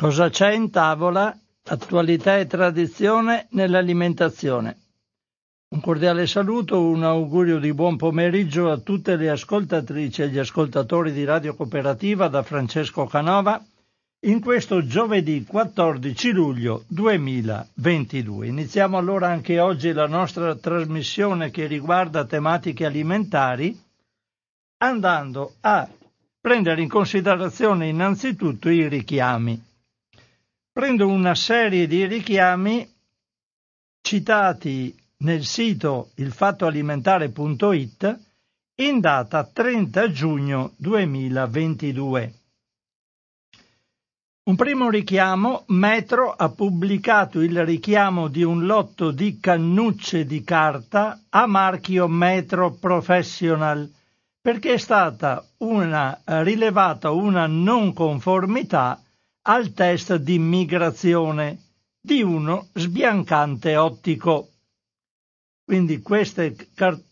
Cosa c'è in tavola? Attualità e tradizione nell'alimentazione. Un cordiale saluto, un augurio di buon pomeriggio a tutte le ascoltatrici e gli ascoltatori di Radio Cooperativa da Francesco Canova in questo giovedì 14 luglio 2022. Iniziamo allora anche oggi la nostra trasmissione che riguarda tematiche alimentari andando a prendere in considerazione innanzitutto i richiami prendo una serie di richiami citati nel sito ilfattoalimentare.it in data 30 giugno 2022. Un primo richiamo, Metro ha pubblicato il richiamo di un lotto di cannucce di carta a marchio Metro Professional perché è stata una, rilevata una non conformità al test di migrazione di uno sbiancante ottico. Quindi queste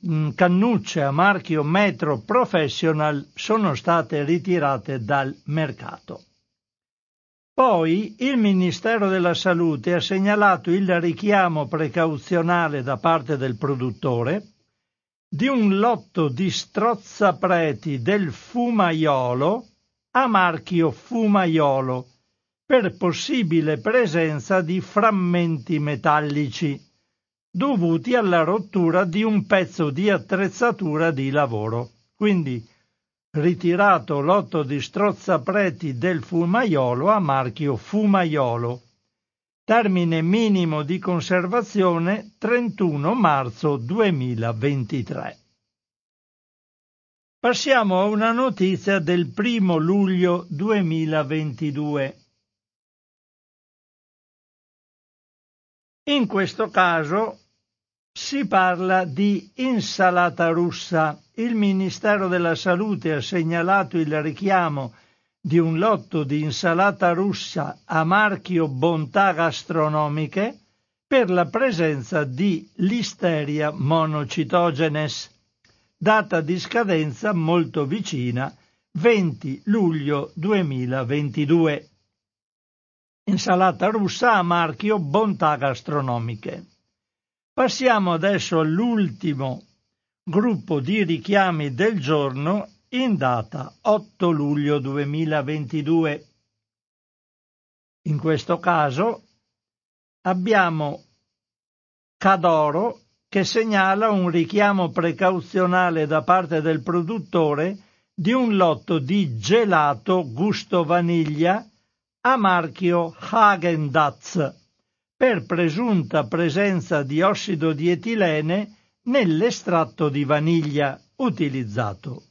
mm, cannucce a marchio Metro Professional sono state ritirate dal mercato. Poi il Ministero della Salute ha segnalato il richiamo precauzionale da parte del produttore di un lotto di strozzapreti del fumaiolo a marchio fumaiolo per possibile presenza di frammenti metallici dovuti alla rottura di un pezzo di attrezzatura di lavoro. Quindi ritirato l'otto di strozzapreti del fumaiolo a marchio fumaiolo. Termine minimo di conservazione 31 marzo 2023. Passiamo a una notizia del primo luglio 2022. In questo caso si parla di insalata russa. Il Ministero della Salute ha segnalato il richiamo di un lotto di insalata russa a marchio Bontà Gastronomiche per la presenza di Listeria monocitogenes, data di scadenza molto vicina 20 luglio 2022 insalata russa a marchio Bontà Gastronomiche. Passiamo adesso all'ultimo gruppo di richiami del giorno in data 8 luglio 2022. In questo caso abbiamo Cadoro che segnala un richiamo precauzionale da parte del produttore di un lotto di gelato gusto vaniglia a marchio Hagen-Dazs per presunta presenza di ossido di etilene nell'estratto di vaniglia utilizzato.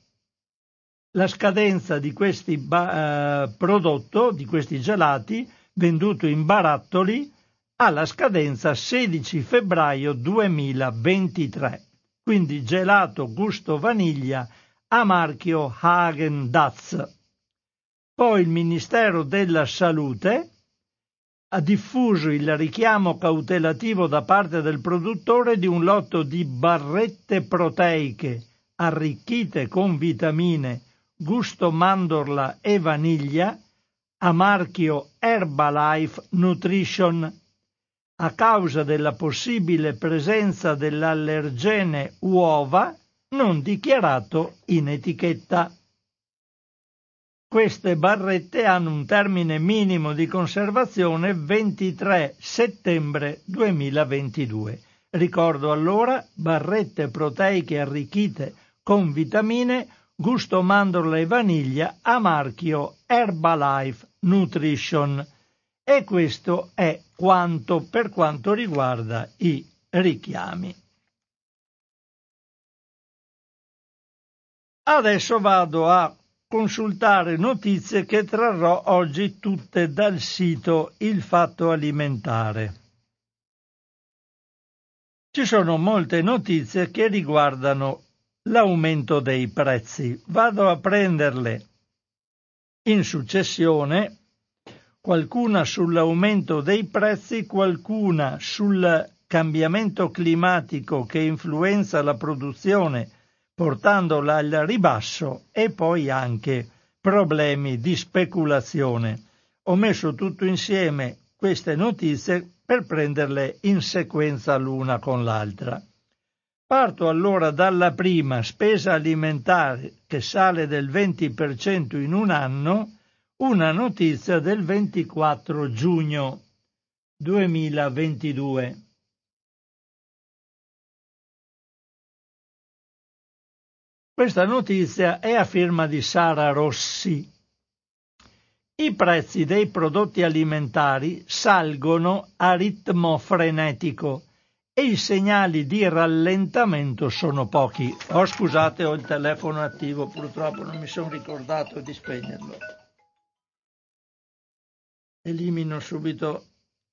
La scadenza di questi ba- eh, prodotto, di questi gelati, venduto in barattoli, ha la scadenza 16 febbraio 2023. Quindi gelato gusto vaniglia a marchio Hagen-Dazs. Poi il Ministero della Salute ha diffuso il richiamo cautelativo da parte del produttore di un lotto di barrette proteiche arricchite con vitamine, gusto mandorla e vaniglia a marchio Herbalife Nutrition a causa della possibile presenza dell'allergene uova non dichiarato in etichetta. Queste barrette hanno un termine minimo di conservazione 23 settembre 2022. Ricordo allora barrette proteiche arricchite con vitamine, gusto mandorla e vaniglia a marchio Herbalife Nutrition. E questo è quanto per quanto riguarda i richiami. Adesso vado a consultare notizie che trarrò oggi tutte dal sito Il Fatto Alimentare. Ci sono molte notizie che riguardano l'aumento dei prezzi. Vado a prenderle in successione, qualcuna sull'aumento dei prezzi, qualcuna sul cambiamento climatico che influenza la produzione portandola al ribasso e poi anche problemi di speculazione. Ho messo tutto insieme queste notizie per prenderle in sequenza l'una con l'altra. Parto allora dalla prima, spesa alimentare che sale del 20% in un anno, una notizia del 24 giugno 2022. Questa notizia è a firma di Sara Rossi. I prezzi dei prodotti alimentari salgono a ritmo frenetico e i segnali di rallentamento sono pochi. Oh, scusate, ho il telefono attivo, purtroppo non mi sono ricordato di spegnerlo. Elimino subito,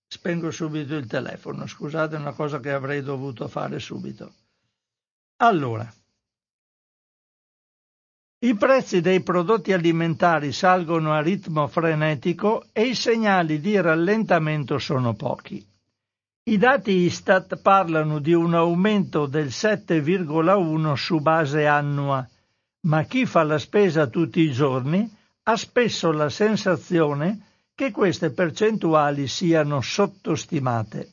spengo subito il telefono. Scusate, è una cosa che avrei dovuto fare subito. Allora, i prezzi dei prodotti alimentari salgono a ritmo frenetico e i segnali di rallentamento sono pochi. I dati Istat parlano di un aumento del 7,1 su base annua, ma chi fa la spesa tutti i giorni ha spesso la sensazione che queste percentuali siano sottostimate.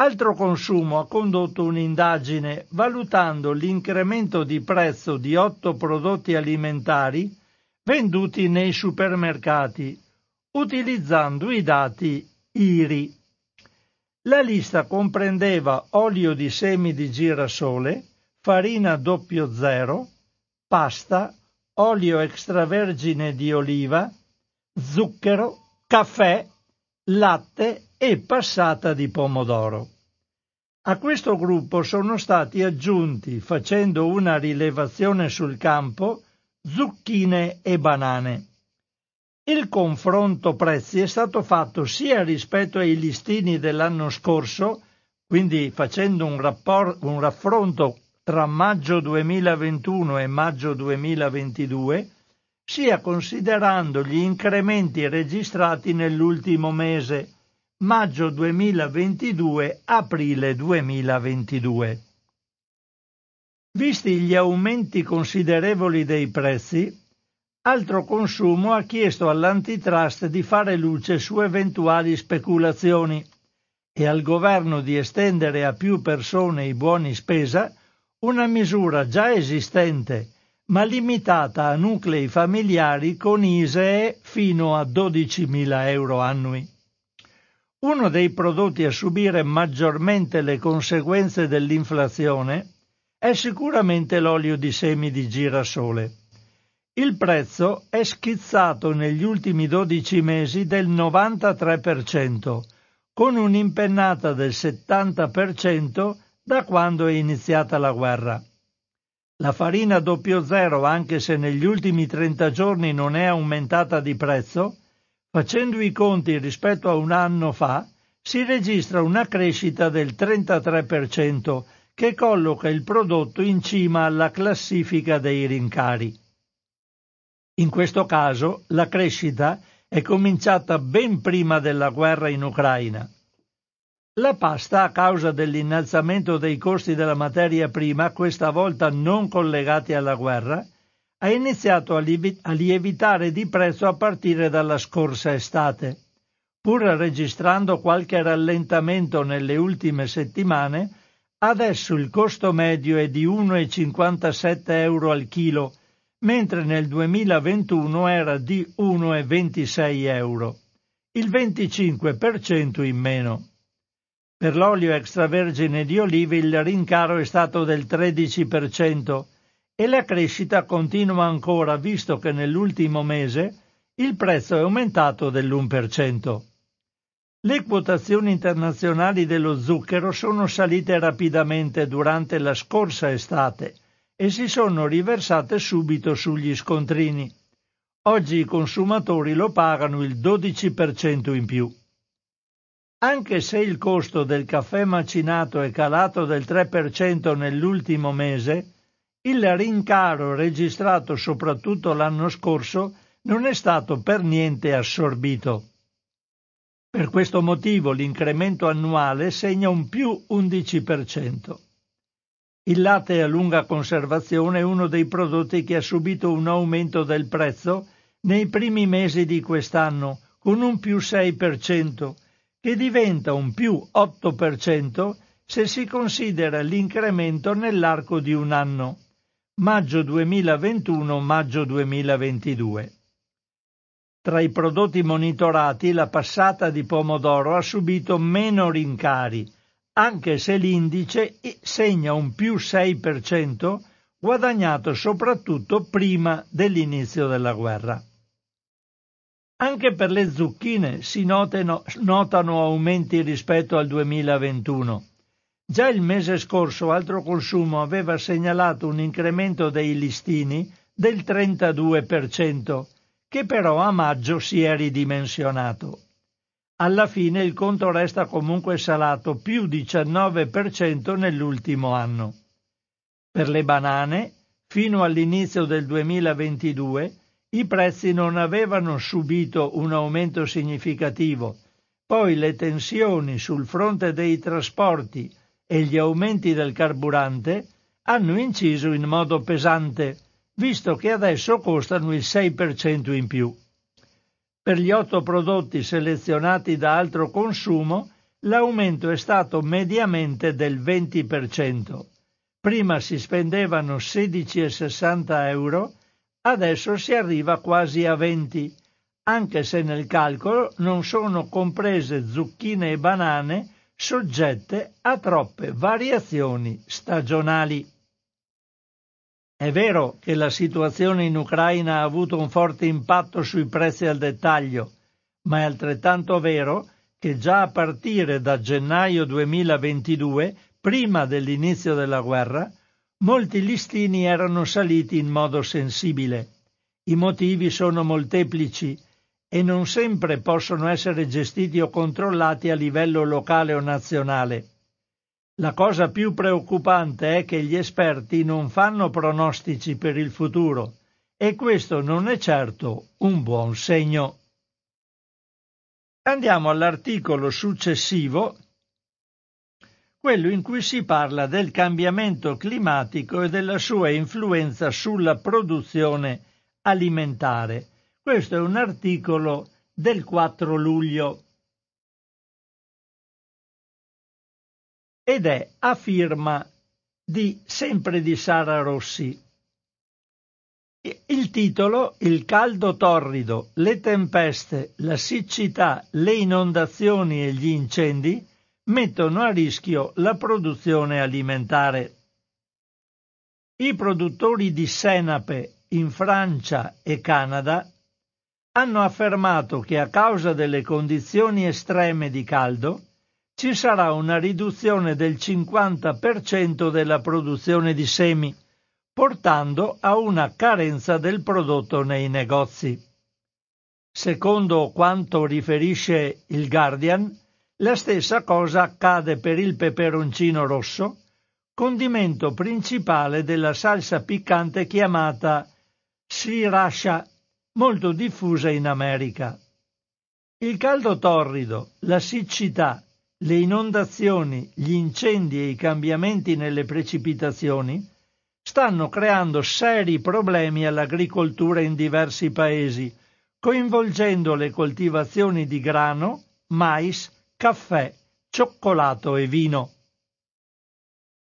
Altro Consumo ha condotto un'indagine valutando l'incremento di prezzo di otto prodotti alimentari venduti nei supermercati, utilizzando i dati IRI. La lista comprendeva olio di semi di girasole, farina 00, pasta, olio extravergine di oliva, zucchero, caffè, latte e passata di pomodoro. A questo gruppo sono stati aggiunti, facendo una rilevazione sul campo, zucchine e banane. Il confronto prezzi è stato fatto sia rispetto ai listini dell'anno scorso, quindi facendo un, rapport, un raffronto tra maggio 2021 e maggio 2022, sia considerando gli incrementi registrati nell'ultimo mese, maggio 2022 aprile 2022. Visti gli aumenti considerevoli dei prezzi, Altro Consumo ha chiesto all'antitrust di fare luce su eventuali speculazioni e al governo di estendere a più persone i buoni spesa una misura già esistente ma limitata a nuclei familiari con ISEE fino a 12.000 euro annui. Uno dei prodotti a subire maggiormente le conseguenze dell'inflazione è sicuramente l'olio di semi di girasole. Il prezzo è schizzato negli ultimi 12 mesi del 93%, con un'impennata del 70% da quando è iniziata la guerra. La farina 00, anche se negli ultimi 30 giorni non è aumentata di prezzo, Facendo i conti rispetto a un anno fa, si registra una crescita del 33% che colloca il prodotto in cima alla classifica dei rincari. In questo caso la crescita è cominciata ben prima della guerra in Ucraina. La pasta, a causa dell'innalzamento dei costi della materia prima, questa volta non collegati alla guerra, ha iniziato a, lievitare di prezzo a partire dalla scorsa estate. Pur registrando qualche rallentamento nelle ultime settimane, adesso il costo medio è di 1,57 euro al chilo, mentre nel 2021 era di 1,26 euro, il 25% in meno. Per l'olio extravergine di olive il rincaro è stato del 13%, e la crescita continua ancora visto che nell'ultimo mese il prezzo è aumentato dell'1%. Le quotazioni internazionali dello zucchero sono salite rapidamente durante la scorsa estate e si sono riversate subito sugli scontrini. Oggi i consumatori lo pagano il 12% in più. Anche se il costo del caffè macinato è calato del 3% nell'ultimo mese, il rincaro registrato soprattutto l'anno scorso non è stato per niente assorbito. Per questo motivo l'incremento annuale segna un più 11%. Il latte a lunga conservazione è uno dei prodotti che ha subito un aumento del prezzo nei primi mesi di quest'anno, con un più 6%, che diventa un più 8% se si considera l'incremento nell'arco di un anno, maggio 2021-maggio 2022. Tra i prodotti monitorati la passata di pomodoro ha subito meno rincari, anche se l'indice segna un più 6% guadagnato soprattutto prima dell'inizio della guerra. Anche per le zucchine si notano, notano aumenti rispetto al 2021. Già il mese scorso Altro Consumo aveva segnalato un incremento dei listini del 32%, che però a maggio si è ridimensionato. Alla fine il conto resta comunque salato più 19% nell'ultimo anno. Per le banane, fino all'inizio del 2022, i prezzi non avevano subito un aumento significativo, poi le tensioni sul fronte dei trasporti e gli aumenti del carburante hanno inciso in modo pesante, visto che adesso costano il 6% in più. Per gli otto prodotti selezionati da altro consumo, l'aumento è stato mediamente del 20%. Prima si spendevano 16,60 euro Adesso si arriva quasi a 20, anche se nel calcolo non sono comprese zucchine e banane soggette a troppe variazioni stagionali. È vero che la situazione in Ucraina ha avuto un forte impatto sui prezzi al dettaglio, ma è altrettanto vero che già a partire da gennaio 2022, prima dell'inizio della guerra, Molti listini erano saliti in modo sensibile. I motivi sono molteplici e non sempre possono essere gestiti o controllati a livello locale o nazionale. La cosa più preoccupante è che gli esperti non fanno pronostici per il futuro e questo non è certo un buon segno. Andiamo all'articolo successivo quello in cui si parla del cambiamento climatico e della sua influenza sulla produzione alimentare. Questo è un articolo del 4 luglio ed è a firma di sempre di Sara Rossi. Il titolo Il caldo torrido, le tempeste, la siccità, le inondazioni e gli incendi mettono a rischio la produzione alimentare. I produttori di senape in Francia e Canada hanno affermato che a causa delle condizioni estreme di caldo ci sarà una riduzione del 50% della produzione di semi, portando a una carenza del prodotto nei negozi. Secondo quanto riferisce il Guardian, la stessa cosa accade per il peperoncino rosso, condimento principale della salsa piccante chiamata sriracha, molto diffusa in America. Il caldo torrido, la siccità, le inondazioni, gli incendi e i cambiamenti nelle precipitazioni stanno creando seri problemi all'agricoltura in diversi paesi, coinvolgendo le coltivazioni di grano, mais, caffè, cioccolato e vino.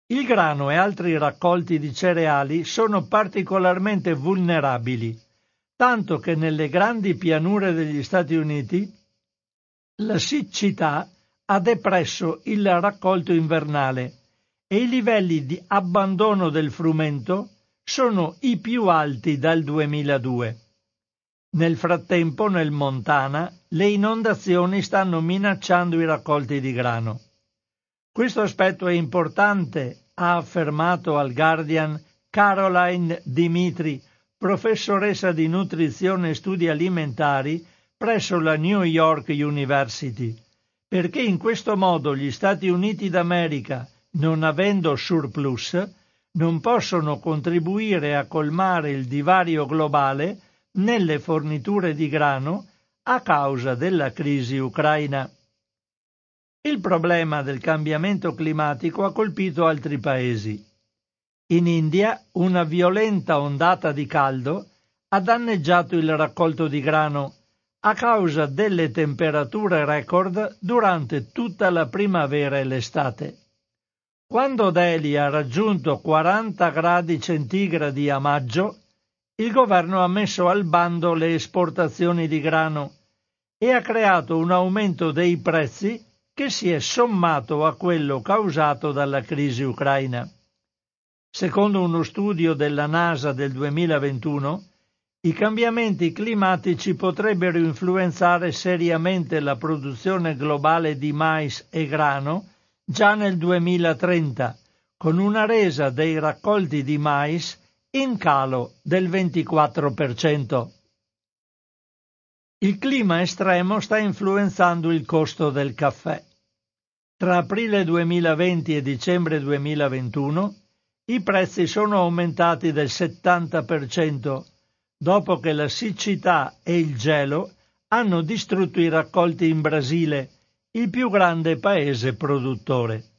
Il grano e altri raccolti di cereali sono particolarmente vulnerabili, tanto che nelle grandi pianure degli Stati Uniti la siccità ha depresso il raccolto invernale e i livelli di abbandono del frumento sono i più alti dal 2002. Nel frattempo, nel Montana, le inondazioni stanno minacciando i raccolti di grano. Questo aspetto è importante, ha affermato al Guardian Caroline Dimitri, professoressa di nutrizione e studi alimentari presso la New York University, perché in questo modo gli Stati Uniti d'America, non avendo surplus, non possono contribuire a colmare il divario globale nelle forniture di grano a causa della crisi ucraina. Il problema del cambiamento climatico ha colpito altri paesi. In India una violenta ondata di caldo ha danneggiato il raccolto di grano, a causa delle temperature record durante tutta la primavera e l'estate. Quando Delhi ha raggiunto 40 gradi centigradi a maggio, il governo ha messo al bando le esportazioni di grano e ha creato un aumento dei prezzi che si è sommato a quello causato dalla crisi ucraina. Secondo uno studio della NASA del 2021, i cambiamenti climatici potrebbero influenzare seriamente la produzione globale di mais e grano già nel 2030, con una resa dei raccolti di mais in calo del 24%. Il clima estremo sta influenzando il costo del caffè. Tra aprile 2020 e dicembre 2021 i prezzi sono aumentati del 70% dopo che la siccità e il gelo hanno distrutto i raccolti in Brasile, il più grande paese produttore.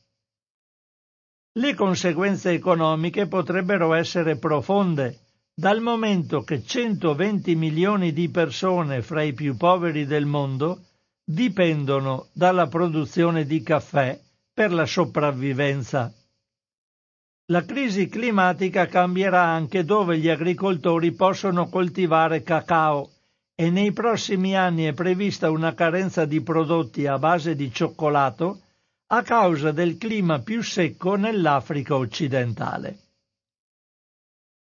Le conseguenze economiche potrebbero essere profonde, dal momento che 120 milioni di persone fra i più poveri del mondo dipendono dalla produzione di caffè per la sopravvivenza. La crisi climatica cambierà anche dove gli agricoltori possono coltivare cacao e nei prossimi anni è prevista una carenza di prodotti a base di cioccolato a causa del clima più secco nell'Africa occidentale.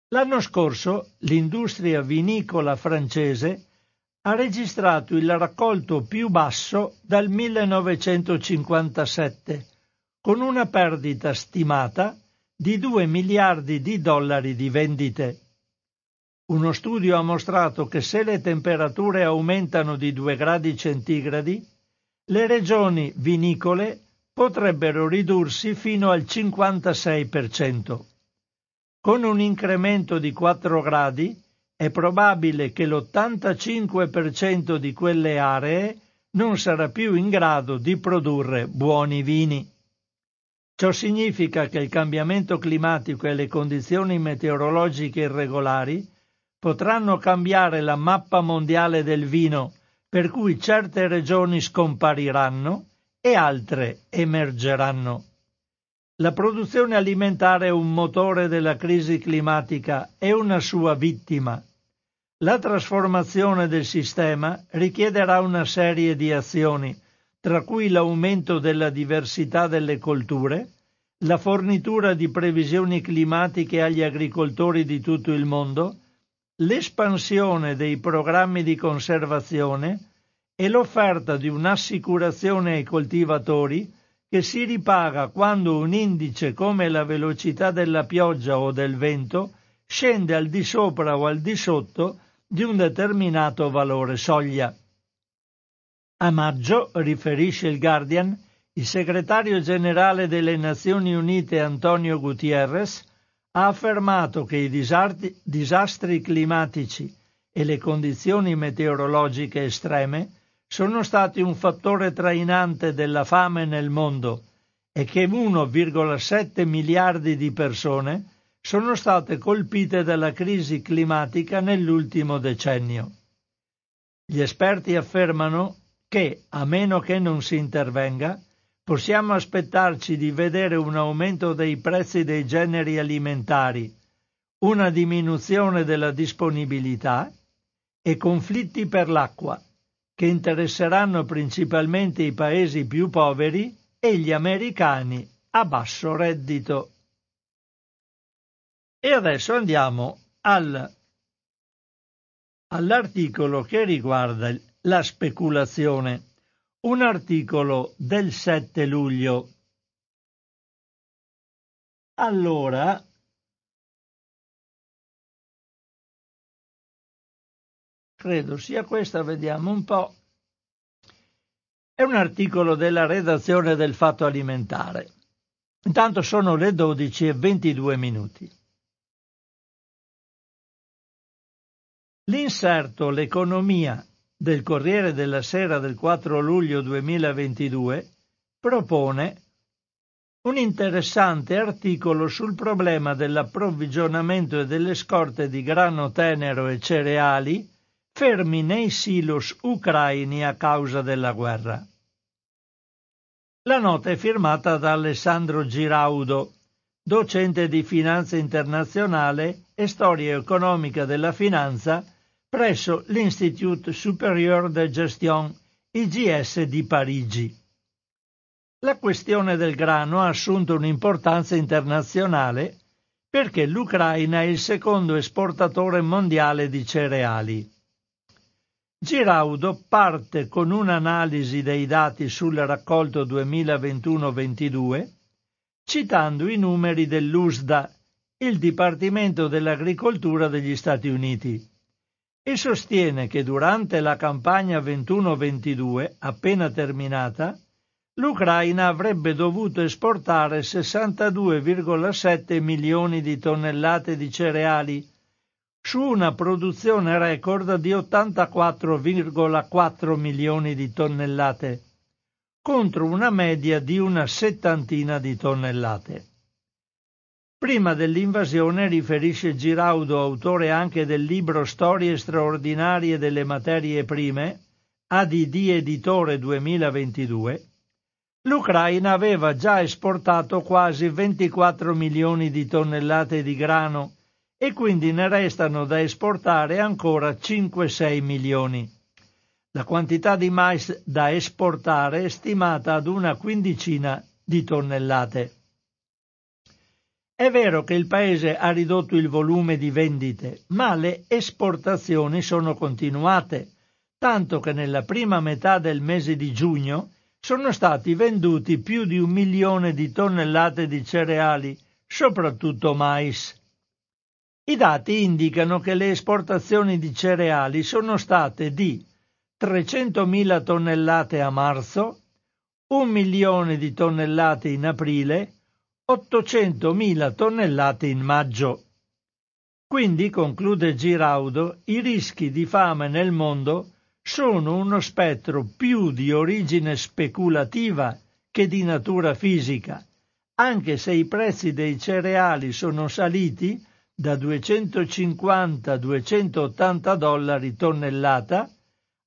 L'anno scorso l'industria vinicola francese ha registrato il raccolto più basso dal 1957, con una perdita stimata di 2 miliardi di dollari di vendite. Uno studio ha mostrato che se le temperature aumentano di 2 gradi centigradi, le regioni vinicole potrebbero ridursi fino al 56%. Con un incremento di 4 gradi è probabile che l'85% di quelle aree non sarà più in grado di produrre buoni vini. Ciò significa che il cambiamento climatico e le condizioni meteorologiche irregolari potranno cambiare la mappa mondiale del vino, per cui certe regioni scompariranno e altre emergeranno. La produzione alimentare è un motore della crisi climatica e una sua vittima. La trasformazione del sistema richiederà una serie di azioni, tra cui l'aumento della diversità delle colture, la fornitura di previsioni climatiche agli agricoltori di tutto il mondo, l'espansione dei programmi di conservazione e l'offerta di un'assicurazione ai coltivatori che si ripaga quando un indice come la velocità della pioggia o del vento scende al di sopra o al di sotto di un determinato valore soglia. A maggio, riferisce il Guardian, il segretario generale delle Nazioni Unite Antonio Gutierrez ha affermato che i disastri, disastri climatici e le condizioni meteorologiche estreme sono stati un fattore trainante della fame nel mondo e che 1,7 miliardi di persone sono state colpite dalla crisi climatica nell'ultimo decennio. Gli esperti affermano che, a meno che non si intervenga, possiamo aspettarci di vedere un aumento dei prezzi dei generi alimentari, una diminuzione della disponibilità e conflitti per l'acqua, che interesseranno principalmente i paesi più poveri e gli americani a basso reddito. E adesso andiamo al, all'articolo che riguarda la speculazione. Un articolo del 7 luglio. Allora, credo sia questa, vediamo un po'. È un articolo della redazione del Fatto Alimentare. Intanto sono le 12 e 22 minuti. L'inserto L'economia del Corriere della Sera del 4 luglio 2022 propone un interessante articolo sul problema dell'approvvigionamento e delle scorte di grano tenero e cereali fermi nei silos ucraini a causa della guerra. La nota è firmata da Alessandro Giraudo, docente di finanza internazionale e storia economica della finanza presso l'Institut Supérieur de Gestion IGS di Parigi. La questione del grano ha assunto un'importanza internazionale perché l'Ucraina è il secondo esportatore mondiale di cereali. Giraudo parte con un'analisi dei dati sul raccolto 2021-22, citando i numeri dell'USDA, il Dipartimento dell'Agricoltura degli Stati Uniti, e sostiene che durante la campagna 21-22, appena terminata, l'Ucraina avrebbe dovuto esportare 62,7 milioni di tonnellate di cereali, su una produzione record di 84,4 milioni di tonnellate, contro una media di una settantina di tonnellate. Prima dell'invasione, riferisce Giraudo, autore anche del libro Storie straordinarie delle materie prime, ADD Editore 2022, l'Ucraina aveva già esportato quasi 24 milioni di tonnellate di grano e quindi ne restano da esportare ancora 5-6 milioni. La quantità di mais da esportare è stimata ad una quindicina di tonnellate. È vero che il Paese ha ridotto il volume di vendite, ma le esportazioni sono continuate, tanto che nella prima metà del mese di giugno sono stati venduti più di un milione di tonnellate di cereali, soprattutto mais. I dati indicano che le esportazioni di cereali sono state di 300.000 tonnellate a marzo, un milione di tonnellate in aprile, 800.000 tonnellate in maggio. Quindi, conclude Giraudo, i rischi di fame nel mondo sono uno spettro più di origine speculativa che di natura fisica, anche se i prezzi dei cereali sono saliti da 250 a 280 dollari tonnellata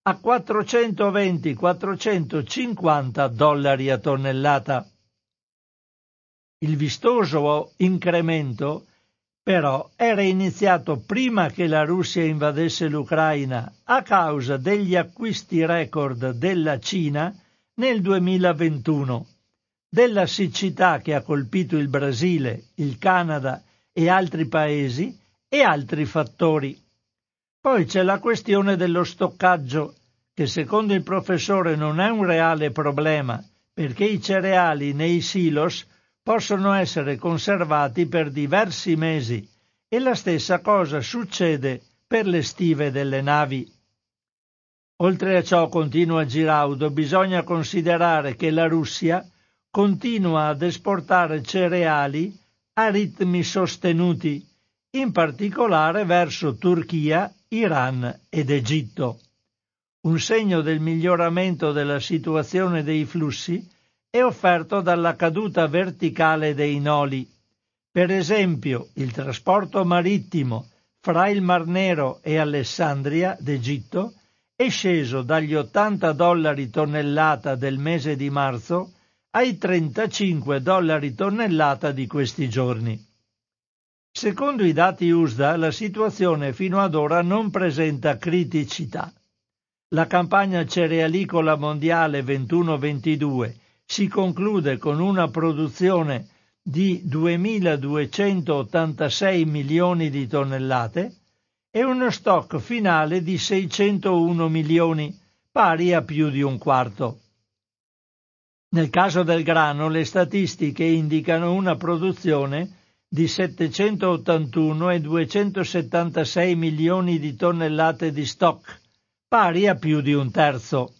a 420-450 dollari a tonnellata. Il vistoso incremento però era iniziato prima che la Russia invadesse l'Ucraina a causa degli acquisti record della Cina nel 2021, della siccità che ha colpito il Brasile, il Canada e altri paesi e altri fattori. Poi c'è la questione dello stoccaggio, che secondo il professore non è un reale problema, perché i cereali nei silos possono essere conservati per diversi mesi e la stessa cosa succede per le stive delle navi. Oltre a ciò, continua Giraudo, bisogna considerare che la Russia continua ad esportare cereali a ritmi sostenuti, in particolare verso Turchia, Iran ed Egitto. Un segno del miglioramento della situazione dei flussi è offerto dalla caduta verticale dei noli. Per esempio, il trasporto marittimo fra il Mar Nero e Alessandria d'Egitto è sceso dagli 80 dollari tonnellata del mese di marzo ai 35 dollari tonnellata di questi giorni. Secondo i dati USDA, la situazione fino ad ora non presenta criticità. La campagna cerealicola mondiale 21-22 si conclude con una produzione di 2.286 milioni di tonnellate e uno stock finale di 601 milioni, pari a più di un quarto. Nel caso del grano le statistiche indicano una produzione di 781 e 276 milioni di tonnellate di stock, pari a più di un terzo.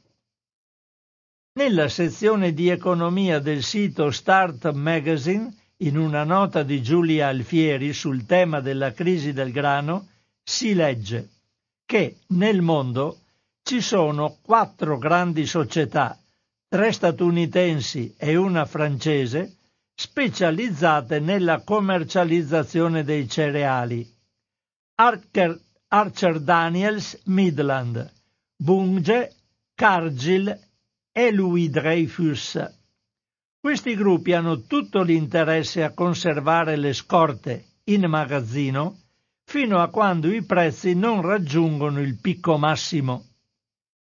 Nella sezione di economia del sito Start Magazine, in una nota di Giulia Alfieri sul tema della crisi del grano, si legge che nel mondo ci sono quattro grandi società tre statunitensi e una francese, specializzate nella commercializzazione dei cereali. Archer, Archer Daniels Midland, Bunge, Cargill e Louis Dreyfus. Questi gruppi hanno tutto l'interesse a conservare le scorte in magazzino fino a quando i prezzi non raggiungono il picco massimo.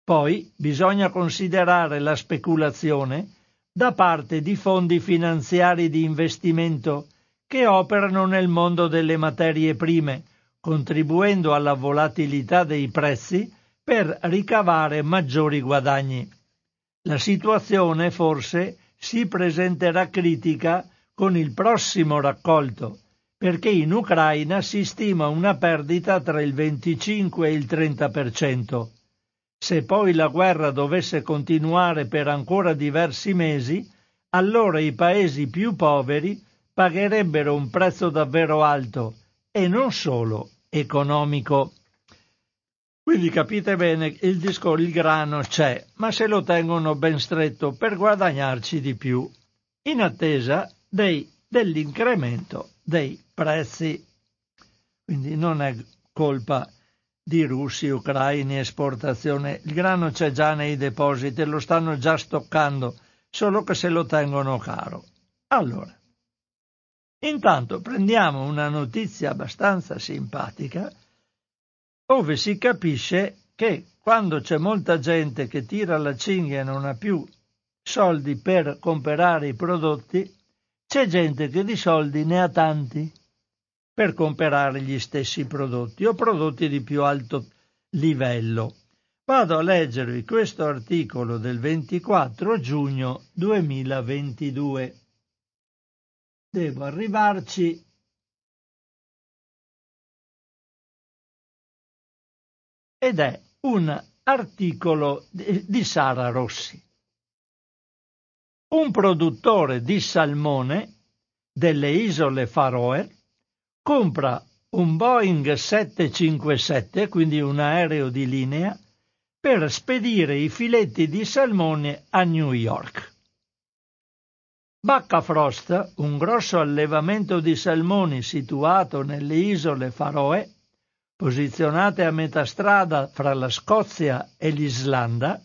Poi bisogna considerare la speculazione da parte di fondi finanziari di investimento che operano nel mondo delle materie prime, contribuendo alla volatilità dei prezzi per ricavare maggiori guadagni. La situazione forse si presenterà critica con il prossimo raccolto, perché in Ucraina si stima una perdita tra il 25 e il 30%. Se poi la guerra dovesse continuare per ancora diversi mesi, allora i paesi più poveri pagherebbero un prezzo davvero alto e non solo economico. Quindi capite bene, il discorso, il grano c'è, ma se lo tengono ben stretto per guadagnarci di più, in attesa dei, dell'incremento dei prezzi. Quindi non è colpa di russi, ucraini, esportazione. Il grano c'è già nei depositi, lo stanno già stoccando, solo che se lo tengono caro. Allora, intanto prendiamo una notizia abbastanza simpatica dove si capisce che quando c'è molta gente che tira la cinghia e non ha più soldi per comprare i prodotti, c'è gente che di soldi ne ha tanti per comprare gli stessi prodotti o prodotti di più alto livello. Vado a leggervi questo articolo del 24 giugno 2022. Devo arrivarci ed è un articolo di Sara Rossi. Un produttore di salmone delle isole Faroe compra un Boeing 757, quindi un aereo di linea, per spedire i filetti di salmone a New York. Baccafrost, un grosso allevamento di salmoni situato nelle isole Faroe, posizionate a metà strada fra la Scozia e l'Islanda,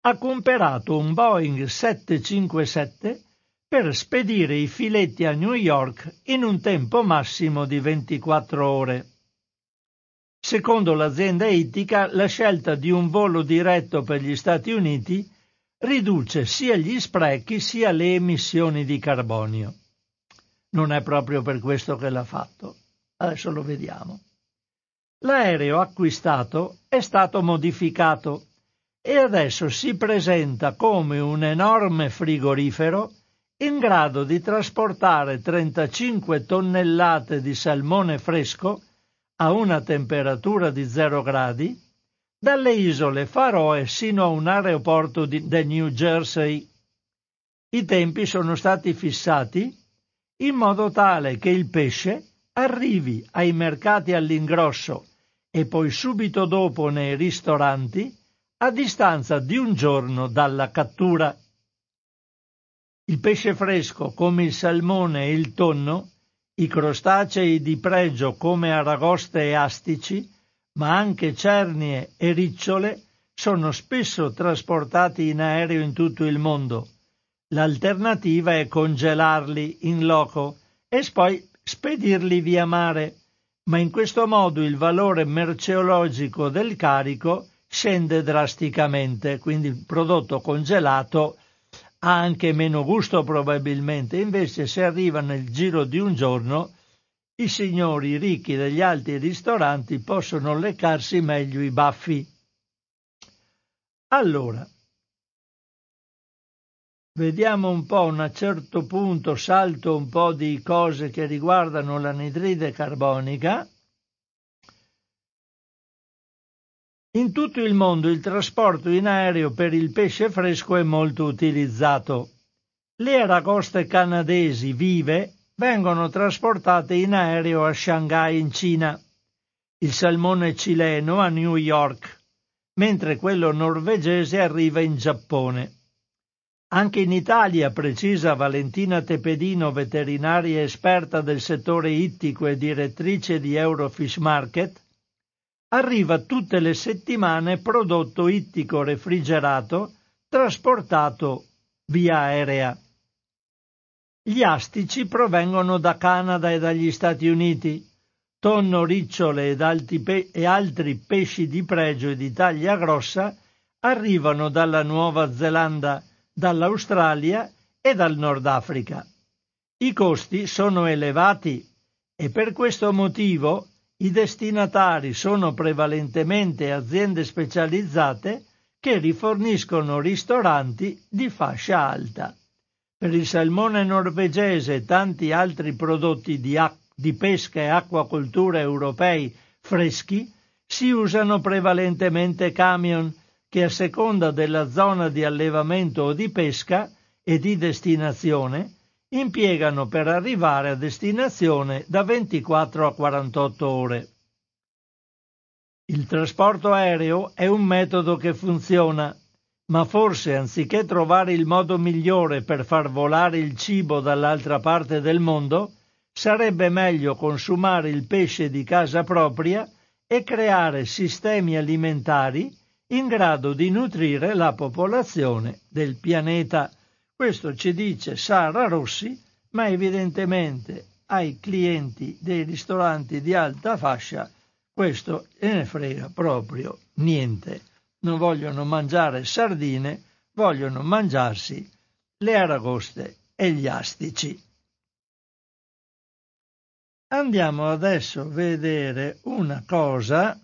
ha comprato un Boeing 757 per spedire i filetti a New York in un tempo massimo di 24 ore. Secondo l'azienda ittica, la scelta di un volo diretto per gli Stati Uniti riduce sia gli sprechi sia le emissioni di carbonio. Non è proprio per questo che l'ha fatto. Adesso lo vediamo. L'aereo acquistato è stato modificato e adesso si presenta come un enorme frigorifero in grado di trasportare 35 tonnellate di salmone fresco a una temperatura di 0 gradi dalle isole Faroe sino a un aeroporto di, del New Jersey. I tempi sono stati fissati in modo tale che il pesce arrivi ai mercati all'ingrosso e poi subito dopo nei ristoranti a distanza di un giorno dalla cattura. Il pesce fresco come il salmone e il tonno, i crostacei di pregio come aragoste e astici, ma anche cernie e ricciole sono spesso trasportati in aereo in tutto il mondo. L'alternativa è congelarli in loco e poi spedirli via mare, ma in questo modo il valore merceologico del carico scende drasticamente, quindi il prodotto congelato ha anche meno gusto probabilmente, invece se arriva nel giro di un giorno i signori ricchi degli altri ristoranti possono leccarsi meglio i baffi. Allora, Vediamo un po' a un certo punto, salto un po' di cose che riguardano l'anidride carbonica. In tutto il mondo il trasporto in aereo per il pesce fresco è molto utilizzato. Le aragoste canadesi vive vengono trasportate in aereo a Shanghai in Cina, il salmone cileno a New York, mentre quello norvegese arriva in Giappone. Anche in Italia, precisa Valentina Tepedino, veterinaria esperta del settore ittico e direttrice di Eurofish Market, arriva tutte le settimane prodotto ittico refrigerato trasportato via aerea. Gli astici provengono da Canada e dagli Stati Uniti, tonno, ricciole ed, pe- e altri pesci di pregio e di taglia grossa arrivano dalla Nuova Zelanda, dall'Australia e dal Nord Africa. I costi sono elevati e per questo motivo i destinatari sono prevalentemente aziende specializzate che riforniscono ristoranti di fascia alta. Per il salmone norvegese e tanti altri prodotti di, ac- di pesca e acquacoltura europei freschi si usano prevalentemente camion che a seconda della zona di allevamento o di pesca e di destinazione impiegano per arrivare a destinazione da 24 a 48 ore. Il trasporto aereo è un metodo che funziona, ma forse anziché trovare il modo migliore per far volare il cibo dall'altra parte del mondo, sarebbe meglio consumare il pesce di casa propria e creare sistemi alimentari in grado di nutrire la popolazione del pianeta. Questo ci dice Sara Rossi, ma evidentemente ai clienti dei ristoranti di alta fascia questo ne frega proprio niente. Non vogliono mangiare sardine, vogliono mangiarsi le aragoste e gli astici. Andiamo adesso a vedere una cosa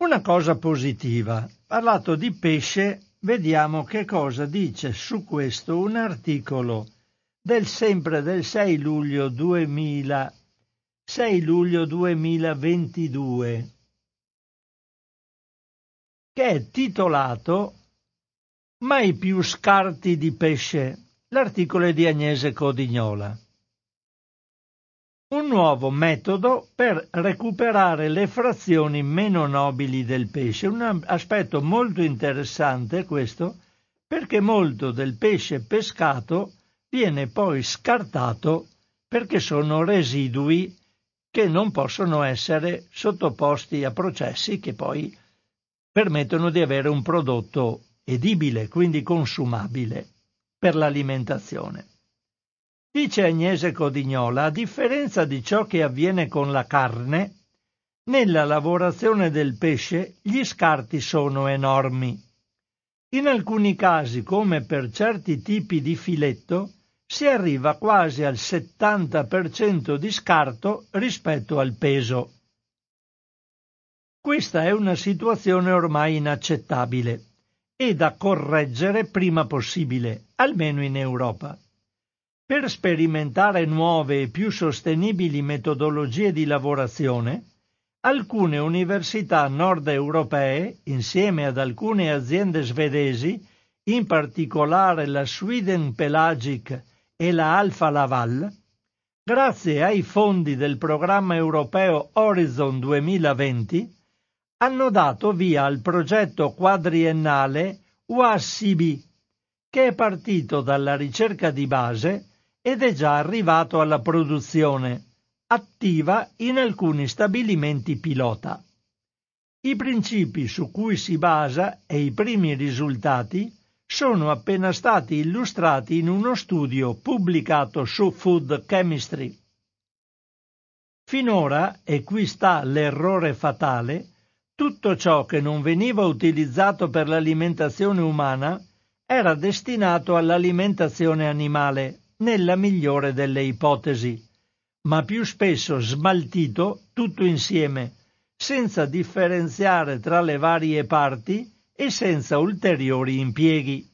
Una cosa positiva. Parlato di pesce, vediamo che cosa dice su questo un articolo del sempre del 6 luglio 2000, 6 luglio 2022, che è titolato Mai più scarti di pesce. L'articolo è di Agnese Codignola un nuovo metodo per recuperare le frazioni meno nobili del pesce. Un aspetto molto interessante questo, perché molto del pesce pescato viene poi scartato perché sono residui che non possono essere sottoposti a processi che poi permettono di avere un prodotto edibile, quindi consumabile per l'alimentazione. Dice Agnese Codignola, a differenza di ciò che avviene con la carne, nella lavorazione del pesce gli scarti sono enormi. In alcuni casi, come per certi tipi di filetto, si arriva quasi al 70% di scarto rispetto al peso. Questa è una situazione ormai inaccettabile e da correggere prima possibile, almeno in Europa. Per sperimentare nuove e più sostenibili metodologie di lavorazione, alcune università nord europee, insieme ad alcune aziende svedesi, in particolare la Sweden Pelagic e la Alfa Laval, grazie ai fondi del programma europeo Horizon 2020, hanno dato via al progetto quadriennale UACB, che è partito dalla ricerca di base ed è già arrivato alla produzione, attiva in alcuni stabilimenti pilota. I principi su cui si basa e i primi risultati sono appena stati illustrati in uno studio pubblicato su Food Chemistry. Finora, e qui sta l'errore fatale, tutto ciò che non veniva utilizzato per l'alimentazione umana era destinato all'alimentazione animale, nella migliore delle ipotesi, ma più spesso smaltito tutto insieme, senza differenziare tra le varie parti e senza ulteriori impieghi.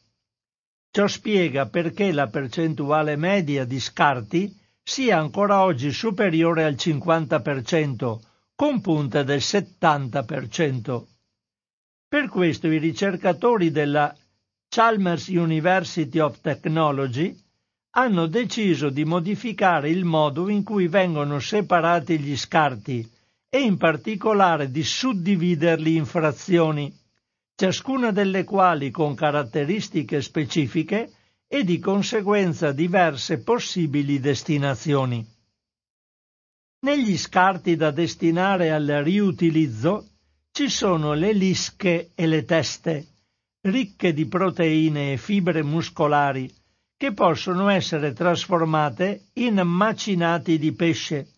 Ciò spiega perché la percentuale media di scarti sia ancora oggi superiore al 50%, con punte del 70%. Per questo i ricercatori della Chalmers University of Technology hanno deciso di modificare il modo in cui vengono separati gli scarti e in particolare di suddividerli in frazioni, ciascuna delle quali con caratteristiche specifiche e di conseguenza diverse possibili destinazioni. Negli scarti da destinare al riutilizzo ci sono le lische e le teste, ricche di proteine e fibre muscolari, che possono essere trasformate in macinati di pesce,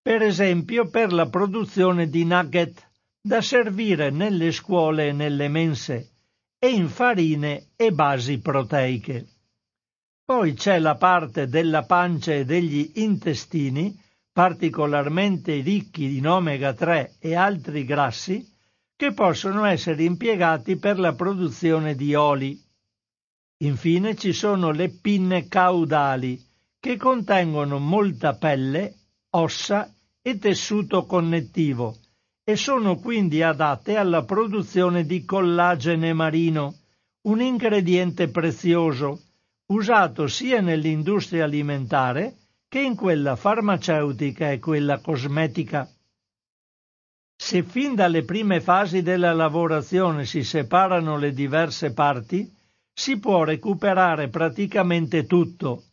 per esempio per la produzione di nugget da servire nelle scuole e nelle mense, e in farine e basi proteiche. Poi c'è la parte della pancia e degli intestini, particolarmente ricchi in omega 3 e altri grassi, che possono essere impiegati per la produzione di oli. Infine ci sono le pinne caudali, che contengono molta pelle, ossa e tessuto connettivo, e sono quindi adatte alla produzione di collagene marino, un ingrediente prezioso, usato sia nell'industria alimentare che in quella farmaceutica e quella cosmetica. Se fin dalle prime fasi della lavorazione si separano le diverse parti, si può recuperare praticamente tutto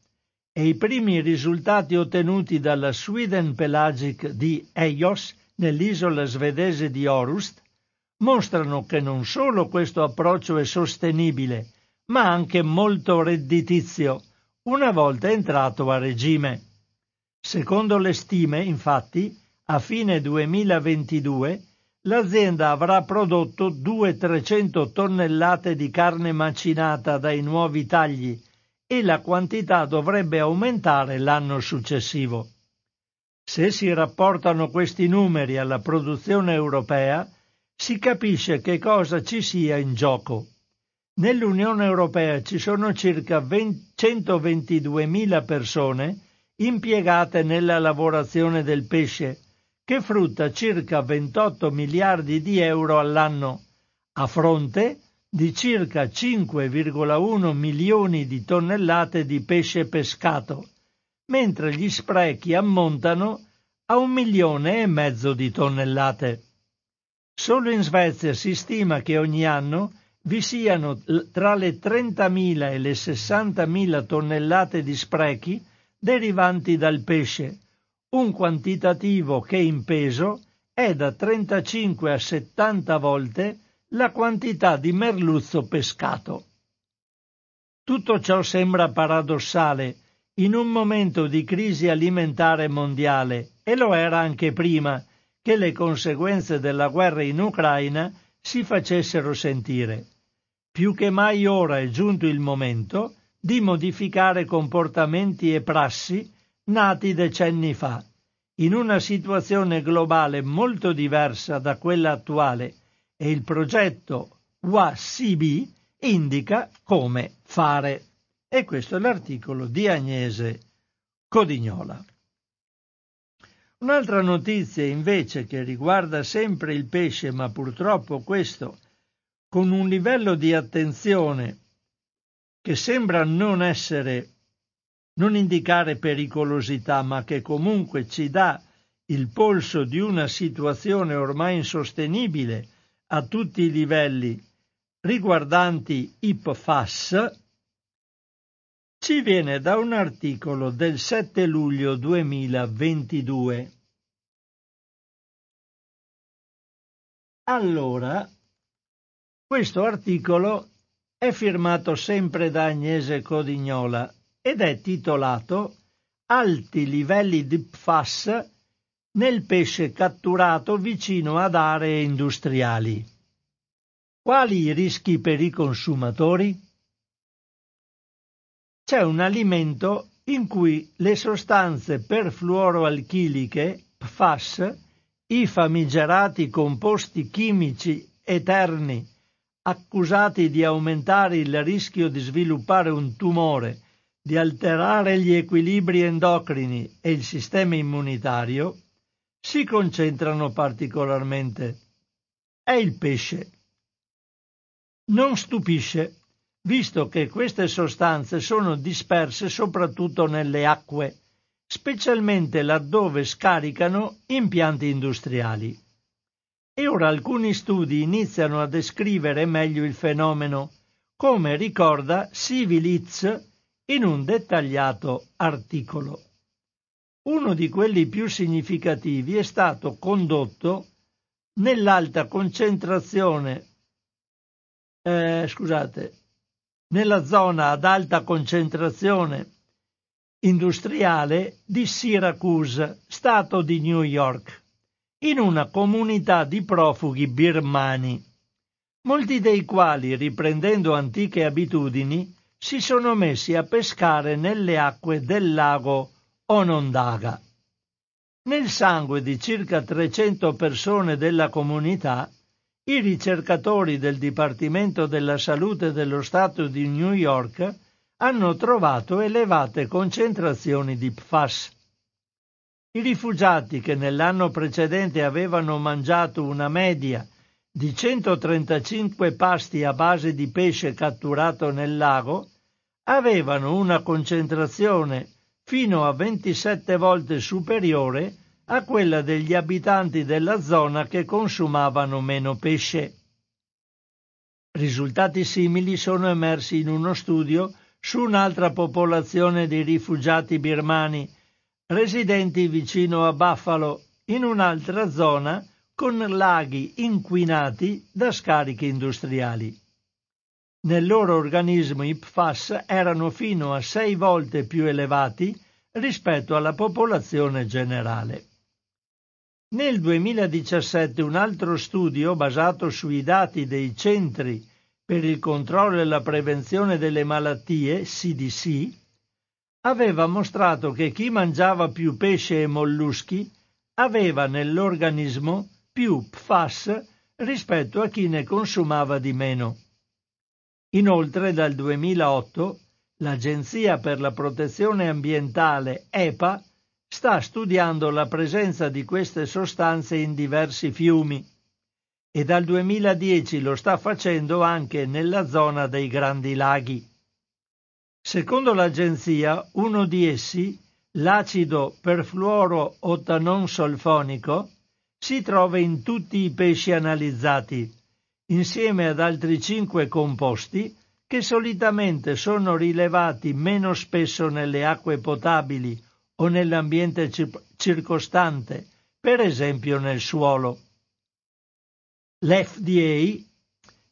e i primi risultati ottenuti dalla Sweden Pelagic di Eios nell'isola svedese di Orust mostrano che non solo questo approccio è sostenibile, ma anche molto redditizio, una volta entrato a regime. Secondo le stime, infatti, a fine 2022 l'azienda avrà prodotto 200-300 tonnellate di carne macinata dai nuovi tagli e la quantità dovrebbe aumentare l'anno successivo. Se si rapportano questi numeri alla produzione europea, si capisce che cosa ci sia in gioco. Nell'Unione Europea ci sono circa 122.000 persone impiegate nella lavorazione del pesce, che frutta circa 28 miliardi di euro all'anno, a fronte di circa 5,1 milioni di tonnellate di pesce pescato, mentre gli sprechi ammontano a un milione e mezzo di tonnellate. Solo in Svezia si stima che ogni anno vi siano tra le 30.000 e le 60.000 tonnellate di sprechi derivanti dal pesce, un quantitativo che in peso è da 35 a 70 volte la quantità di merluzzo pescato. Tutto ciò sembra paradossale in un momento di crisi alimentare mondiale e lo era anche prima che le conseguenze della guerra in Ucraina si facessero sentire. Più che mai ora è giunto il momento di modificare comportamenti e prassi nati decenni fa, in una situazione globale molto diversa da quella attuale e il progetto WACB indica come fare. E questo è l'articolo di Agnese Codignola. Un'altra notizia invece che riguarda sempre il pesce, ma purtroppo questo con un livello di attenzione che sembra non essere, non indicare pericolosità, ma che comunque ci dà il polso di una situazione ormai insostenibile a tutti i livelli riguardanti i PFAS, ci viene da un articolo del 7 luglio 2022. Allora, questo articolo è firmato sempre da Agnese Codignola ed è titolato Alti livelli di PFAS nel pesce catturato vicino ad aree industriali. Quali i rischi per i consumatori? C'è un alimento in cui le sostanze perfluoroalchiliche, PFAS, i famigerati composti chimici eterni accusati di aumentare il rischio di sviluppare un tumore, di alterare gli equilibri endocrini e il sistema immunitario, si concentrano particolarmente. È il pesce. Non stupisce, visto che queste sostanze sono disperse soprattutto nelle acque, specialmente laddove scaricano impianti industriali. E ora alcuni studi iniziano a descrivere meglio il fenomeno, come ricorda Siviliz in un dettagliato articolo. Uno di quelli più significativi è stato condotto nell'alta concentrazione, eh, scusate, nella zona ad alta concentrazione industriale di Syracuse, stato di New York, in una comunità di profughi birmani, molti dei quali, riprendendo antiche abitudini, si sono messi a pescare nelle acque del lago Onondaga. Nel sangue di circa 300 persone della comunità, i ricercatori del Dipartimento della Salute dello Stato di New York hanno trovato elevate concentrazioni di PFAS. I rifugiati che nell'anno precedente avevano mangiato una media di 135 pasti a base di pesce catturato nel lago avevano una concentrazione fino a 27 volte superiore a quella degli abitanti della zona che consumavano meno pesce. Risultati simili sono emersi in uno studio su un'altra popolazione di rifugiati birmani residenti vicino a Buffalo, in un'altra zona con laghi inquinati da scariche industriali. Nel loro organismo i PFAS erano fino a sei volte più elevati rispetto alla popolazione generale. Nel 2017 un altro studio basato sui dati dei centri per il controllo e la prevenzione delle malattie, CDC, aveva mostrato che chi mangiava più pesce e molluschi aveva nell'organismo più PFAS rispetto a chi ne consumava di meno. Inoltre dal 2008 l'Agenzia per la protezione ambientale EPA sta studiando la presenza di queste sostanze in diversi fiumi e dal 2010 lo sta facendo anche nella zona dei Grandi Laghi. Secondo l'agenzia, uno di essi, l'acido perfluoro-ottanon-solfonico, si trova in tutti i pesci analizzati, insieme ad altri cinque composti che solitamente sono rilevati meno spesso nelle acque potabili o nell'ambiente circostante, per esempio nel suolo. L'FDA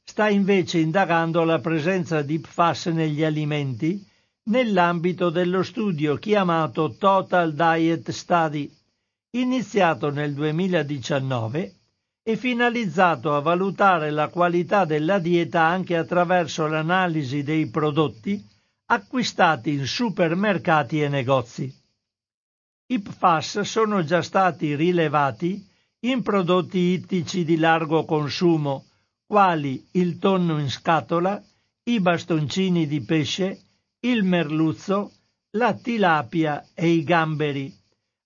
sta invece indagando la presenza di PFAS negli alimenti nell'ambito dello studio chiamato Total Diet Study, iniziato nel 2019 e finalizzato a valutare la qualità della dieta anche attraverso l'analisi dei prodotti acquistati in supermercati e negozi. I PFAS sono già stati rilevati in prodotti ittici di largo consumo, quali il tonno in scatola, i bastoncini di pesce, il merluzzo, la tilapia e i gamberi,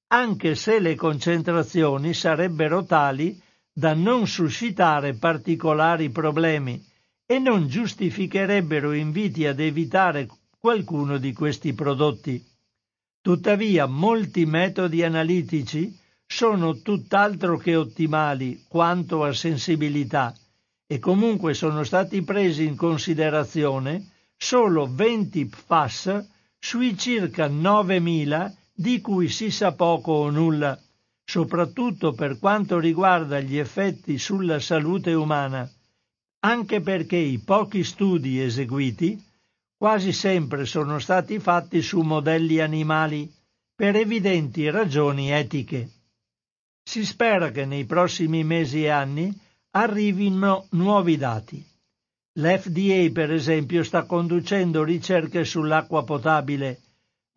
anche se le concentrazioni sarebbero tali da non suscitare particolari problemi e non giustificherebbero inviti ad evitare qualcuno di questi prodotti. Tuttavia molti metodi analitici sono tutt'altro che ottimali quanto a sensibilità e comunque sono stati presi in considerazione solo 20 PFAS sui circa 9.000 di cui si sa poco o nulla, soprattutto per quanto riguarda gli effetti sulla salute umana, anche perché i pochi studi eseguiti quasi sempre sono stati fatti su modelli animali per evidenti ragioni etiche. Si spera che nei prossimi mesi e anni arrivino nuovi dati. L'FDA, per esempio, sta conducendo ricerche sull'acqua potabile,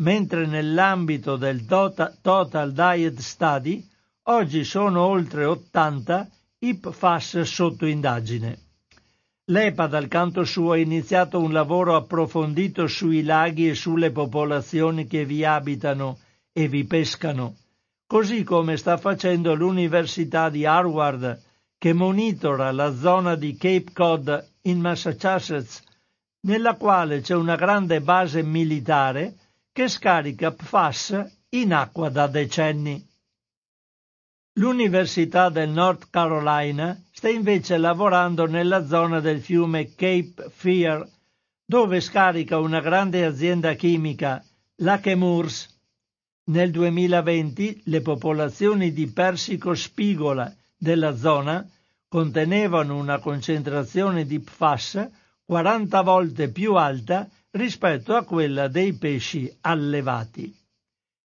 mentre nell'ambito del Total Diet Study oggi sono oltre 80 i PFAS sotto indagine. L'EPA dal canto suo ha iniziato un lavoro approfondito sui laghi e sulle popolazioni che vi abitano e vi pescano così come sta facendo l'Università di Harvard, che monitora la zona di Cape Cod in Massachusetts, nella quale c'è una grande base militare che scarica PFAS in acqua da decenni. L'Università del North Carolina sta invece lavorando nella zona del fiume Cape Fear, dove scarica una grande azienda chimica, la Chemours, Nel 2020 le popolazioni di persico spigola della zona contenevano una concentrazione di PFAS 40 volte più alta rispetto a quella dei pesci allevati.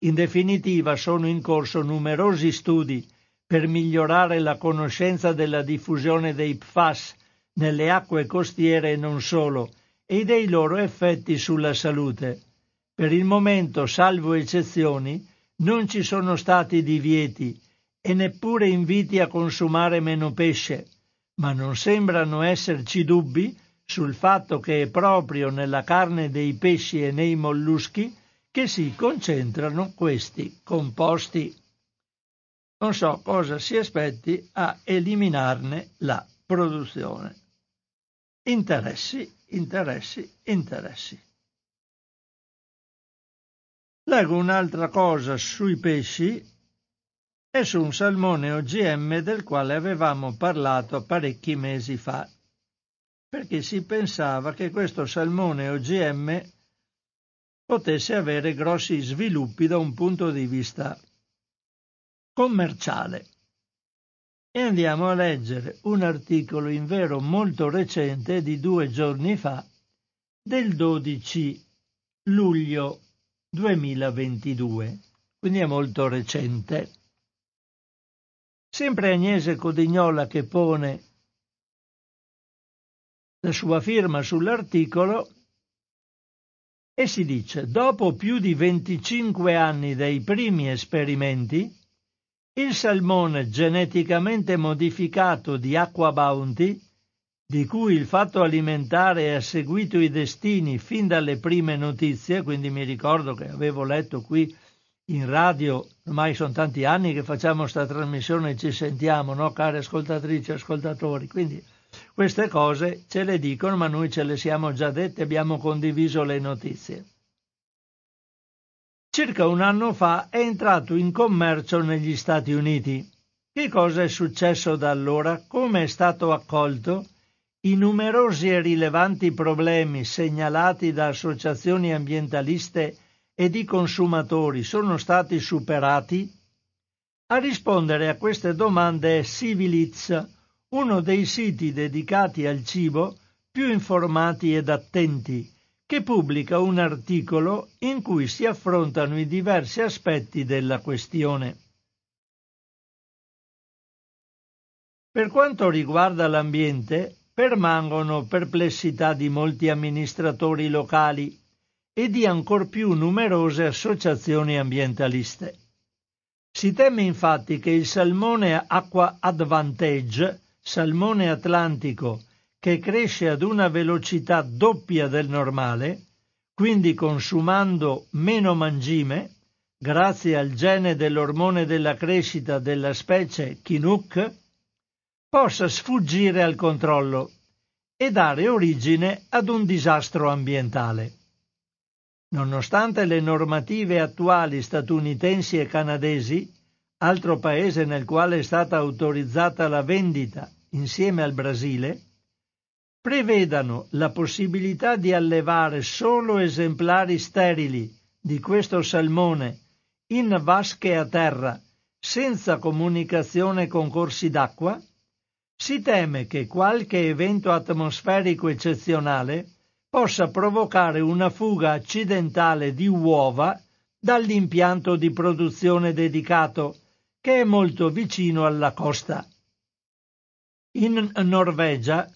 In definitiva sono in corso numerosi studi per migliorare la conoscenza della diffusione dei PFAS nelle acque costiere e non solo, e dei loro effetti sulla salute. Per il momento, salvo eccezioni, non ci sono stati divieti e neppure inviti a consumare meno pesce, ma non sembrano esserci dubbi sul fatto che è proprio nella carne dei pesci e nei molluschi che si concentrano questi composti. Non so cosa si aspetti a eliminarne la produzione. Interessi, interessi, interessi. Leggo un'altra cosa sui pesci e su un salmone OGM del quale avevamo parlato parecchi mesi fa, perché si pensava che questo salmone OGM potesse avere grossi sviluppi da un punto di vista commerciale. E andiamo a leggere un articolo in vero molto recente di due giorni fa, del 12 luglio 2022, quindi è molto recente. Sempre Agnese Codignola che pone la sua firma sull'articolo e si dice dopo più di 25 anni dai primi esperimenti il salmone geneticamente modificato di Aqua Bounty, di cui il fatto alimentare ha seguito i destini fin dalle prime notizie, quindi mi ricordo che avevo letto qui in radio, ormai sono tanti anni che facciamo questa trasmissione e ci sentiamo, no, care ascoltatrici e ascoltatori, quindi queste cose ce le dicono, ma noi ce le siamo già dette, abbiamo condiviso le notizie. Circa un anno fa è entrato in commercio negli Stati Uniti. Che cosa è successo da allora? Come è stato accolto? I numerosi e rilevanti problemi segnalati da associazioni ambientaliste e di consumatori sono stati superati? A rispondere a queste domande è Civiliz, uno dei siti dedicati al cibo più informati ed attenti, che pubblica un articolo in cui si affrontano i diversi aspetti della questione. Per quanto riguarda l'ambiente, permangono perplessità di molti amministratori locali e di ancor più numerose associazioni ambientaliste. Si teme infatti che il salmone Aqua Advantage, salmone atlantico, che cresce ad una velocità doppia del normale, quindi consumando meno mangime, grazie al gene dell'ormone della crescita della specie Chinook, possa sfuggire al controllo e dare origine ad un disastro ambientale. Nonostante le normative attuali statunitensi e canadesi, altro paese nel quale è stata autorizzata la vendita insieme al Brasile, prevedano la possibilità di allevare solo esemplari sterili di questo salmone in vasche a terra senza comunicazione con corsi d'acqua, si teme che qualche evento atmosferico eccezionale possa provocare una fuga accidentale di uova dall'impianto di produzione dedicato che è molto vicino alla costa. In Norvegia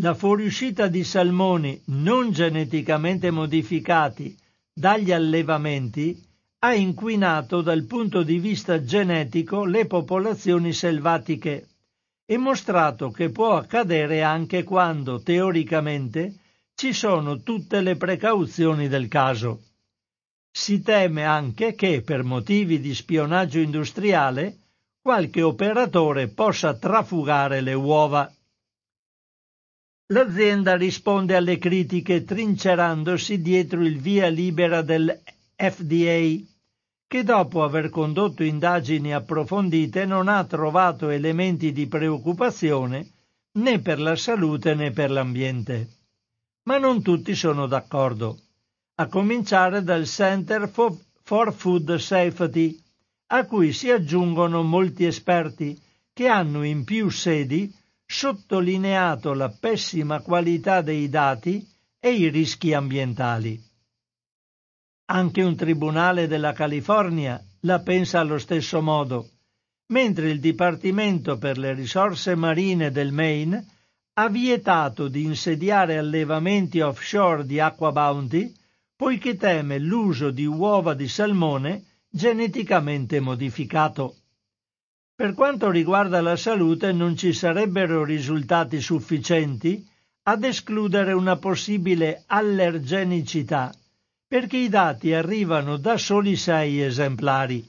la fuoriuscita di salmoni non geneticamente modificati dagli allevamenti ha inquinato dal punto di vista genetico le popolazioni selvatiche e mostrato che può accadere anche quando, teoricamente, ci sono tutte le precauzioni del caso. Si teme anche che, per motivi di spionaggio industriale, qualche operatore possa trafugare le uova. L'azienda risponde alle critiche trincerandosi dietro il via libera del FDA, che dopo aver condotto indagini approfondite non ha trovato elementi di preoccupazione né per la salute né per l'ambiente. Ma non tutti sono d'accordo, a cominciare dal Center for, for Food Safety, a cui si aggiungono molti esperti che hanno in più sedi sottolineato la pessima qualità dei dati e i rischi ambientali. Anche un tribunale della California la pensa allo stesso modo, mentre il Dipartimento per le risorse marine del Maine ha vietato di insediare allevamenti offshore di acqua bounty poiché teme l'uso di uova di salmone geneticamente modificato. Per quanto riguarda la salute non ci sarebbero risultati sufficienti ad escludere una possibile allergenicità, perché i dati arrivano da soli sei esemplari.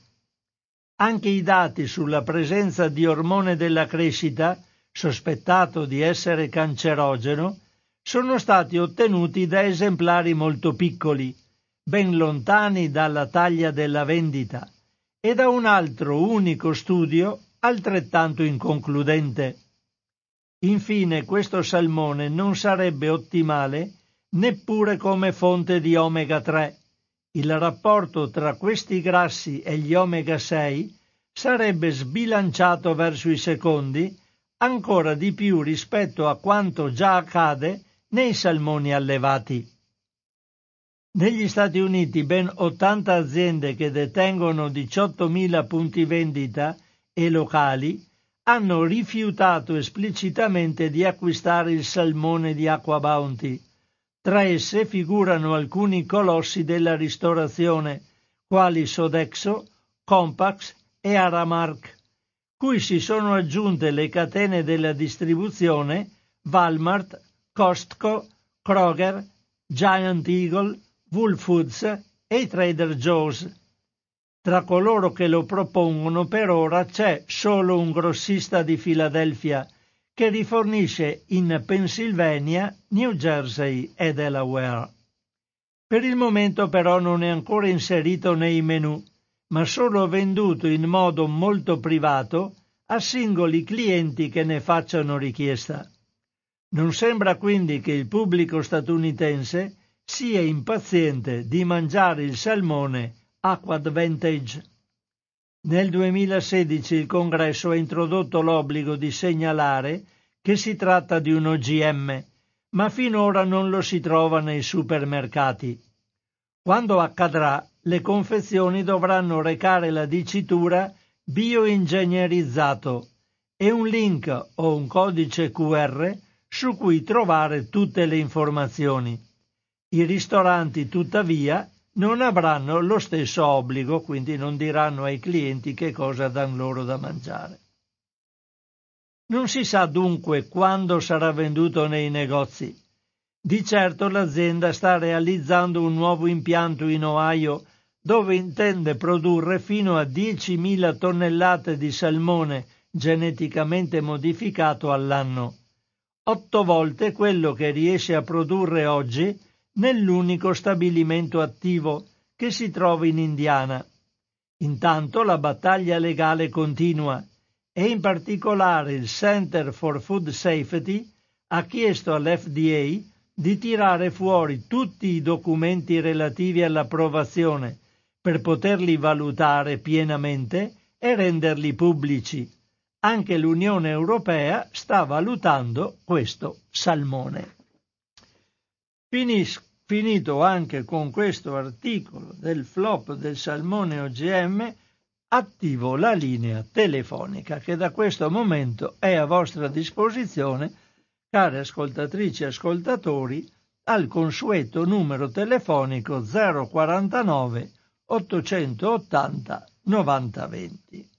Anche i dati sulla presenza di ormone della crescita, sospettato di essere cancerogeno, sono stati ottenuti da esemplari molto piccoli, ben lontani dalla taglia della vendita, e da un altro unico studio altrettanto inconcludente. Infine questo salmone non sarebbe ottimale neppure come fonte di omega 3. Il rapporto tra questi grassi e gli omega 6 sarebbe sbilanciato verso i secondi ancora di più rispetto a quanto già accade nei salmoni allevati. Negli Stati Uniti ben 80 aziende che detengono 18.000 punti vendita e locali hanno rifiutato esplicitamente di acquistare il salmone di Acqua Bounty. Tra esse figurano alcuni colossi della ristorazione, quali Sodexo, Compax e Aramark, cui si sono aggiunte le catene della distribuzione Walmart, Costco, Kroger, Giant Eagle, Wool Foods e i Trader Joe's. Tra coloro che lo propongono per ora c'è solo un grossista di Filadelfia che rifornisce in Pennsylvania, New Jersey e Delaware. Per il momento però non è ancora inserito nei menu, ma solo venduto in modo molto privato a singoli clienti che ne facciano richiesta. Non sembra quindi che il pubblico statunitense sia impaziente di mangiare il salmone Aqua Advantage. Nel 2016 il Congresso ha introdotto l'obbligo di segnalare che si tratta di un OGM, ma finora non lo si trova nei supermercati. Quando accadrà, le confezioni dovranno recare la dicitura bioingegnerizzato e un link o un codice QR su cui trovare tutte le informazioni. I ristoranti, tuttavia, non avranno lo stesso obbligo, quindi non diranno ai clienti che cosa dan loro da mangiare. Non si sa dunque quando sarà venduto nei negozi. Di certo l'azienda sta realizzando un nuovo impianto in Ohio dove intende produrre fino a 10.000 tonnellate di salmone geneticamente modificato all'anno otto volte quello che riesce a produrre oggi nell'unico stabilimento attivo che si trova in Indiana. Intanto la battaglia legale continua e in particolare il Center for Food Safety ha chiesto all'FDA di tirare fuori tutti i documenti relativi all'approvazione per poterli valutare pienamente e renderli pubblici. Anche l'Unione Europea sta valutando questo salmone. Finis, finito anche con questo articolo del flop del salmone OGM, attivo la linea telefonica che da questo momento è a vostra disposizione, care ascoltatrici e ascoltatori, al consueto numero telefonico 049 880 9020.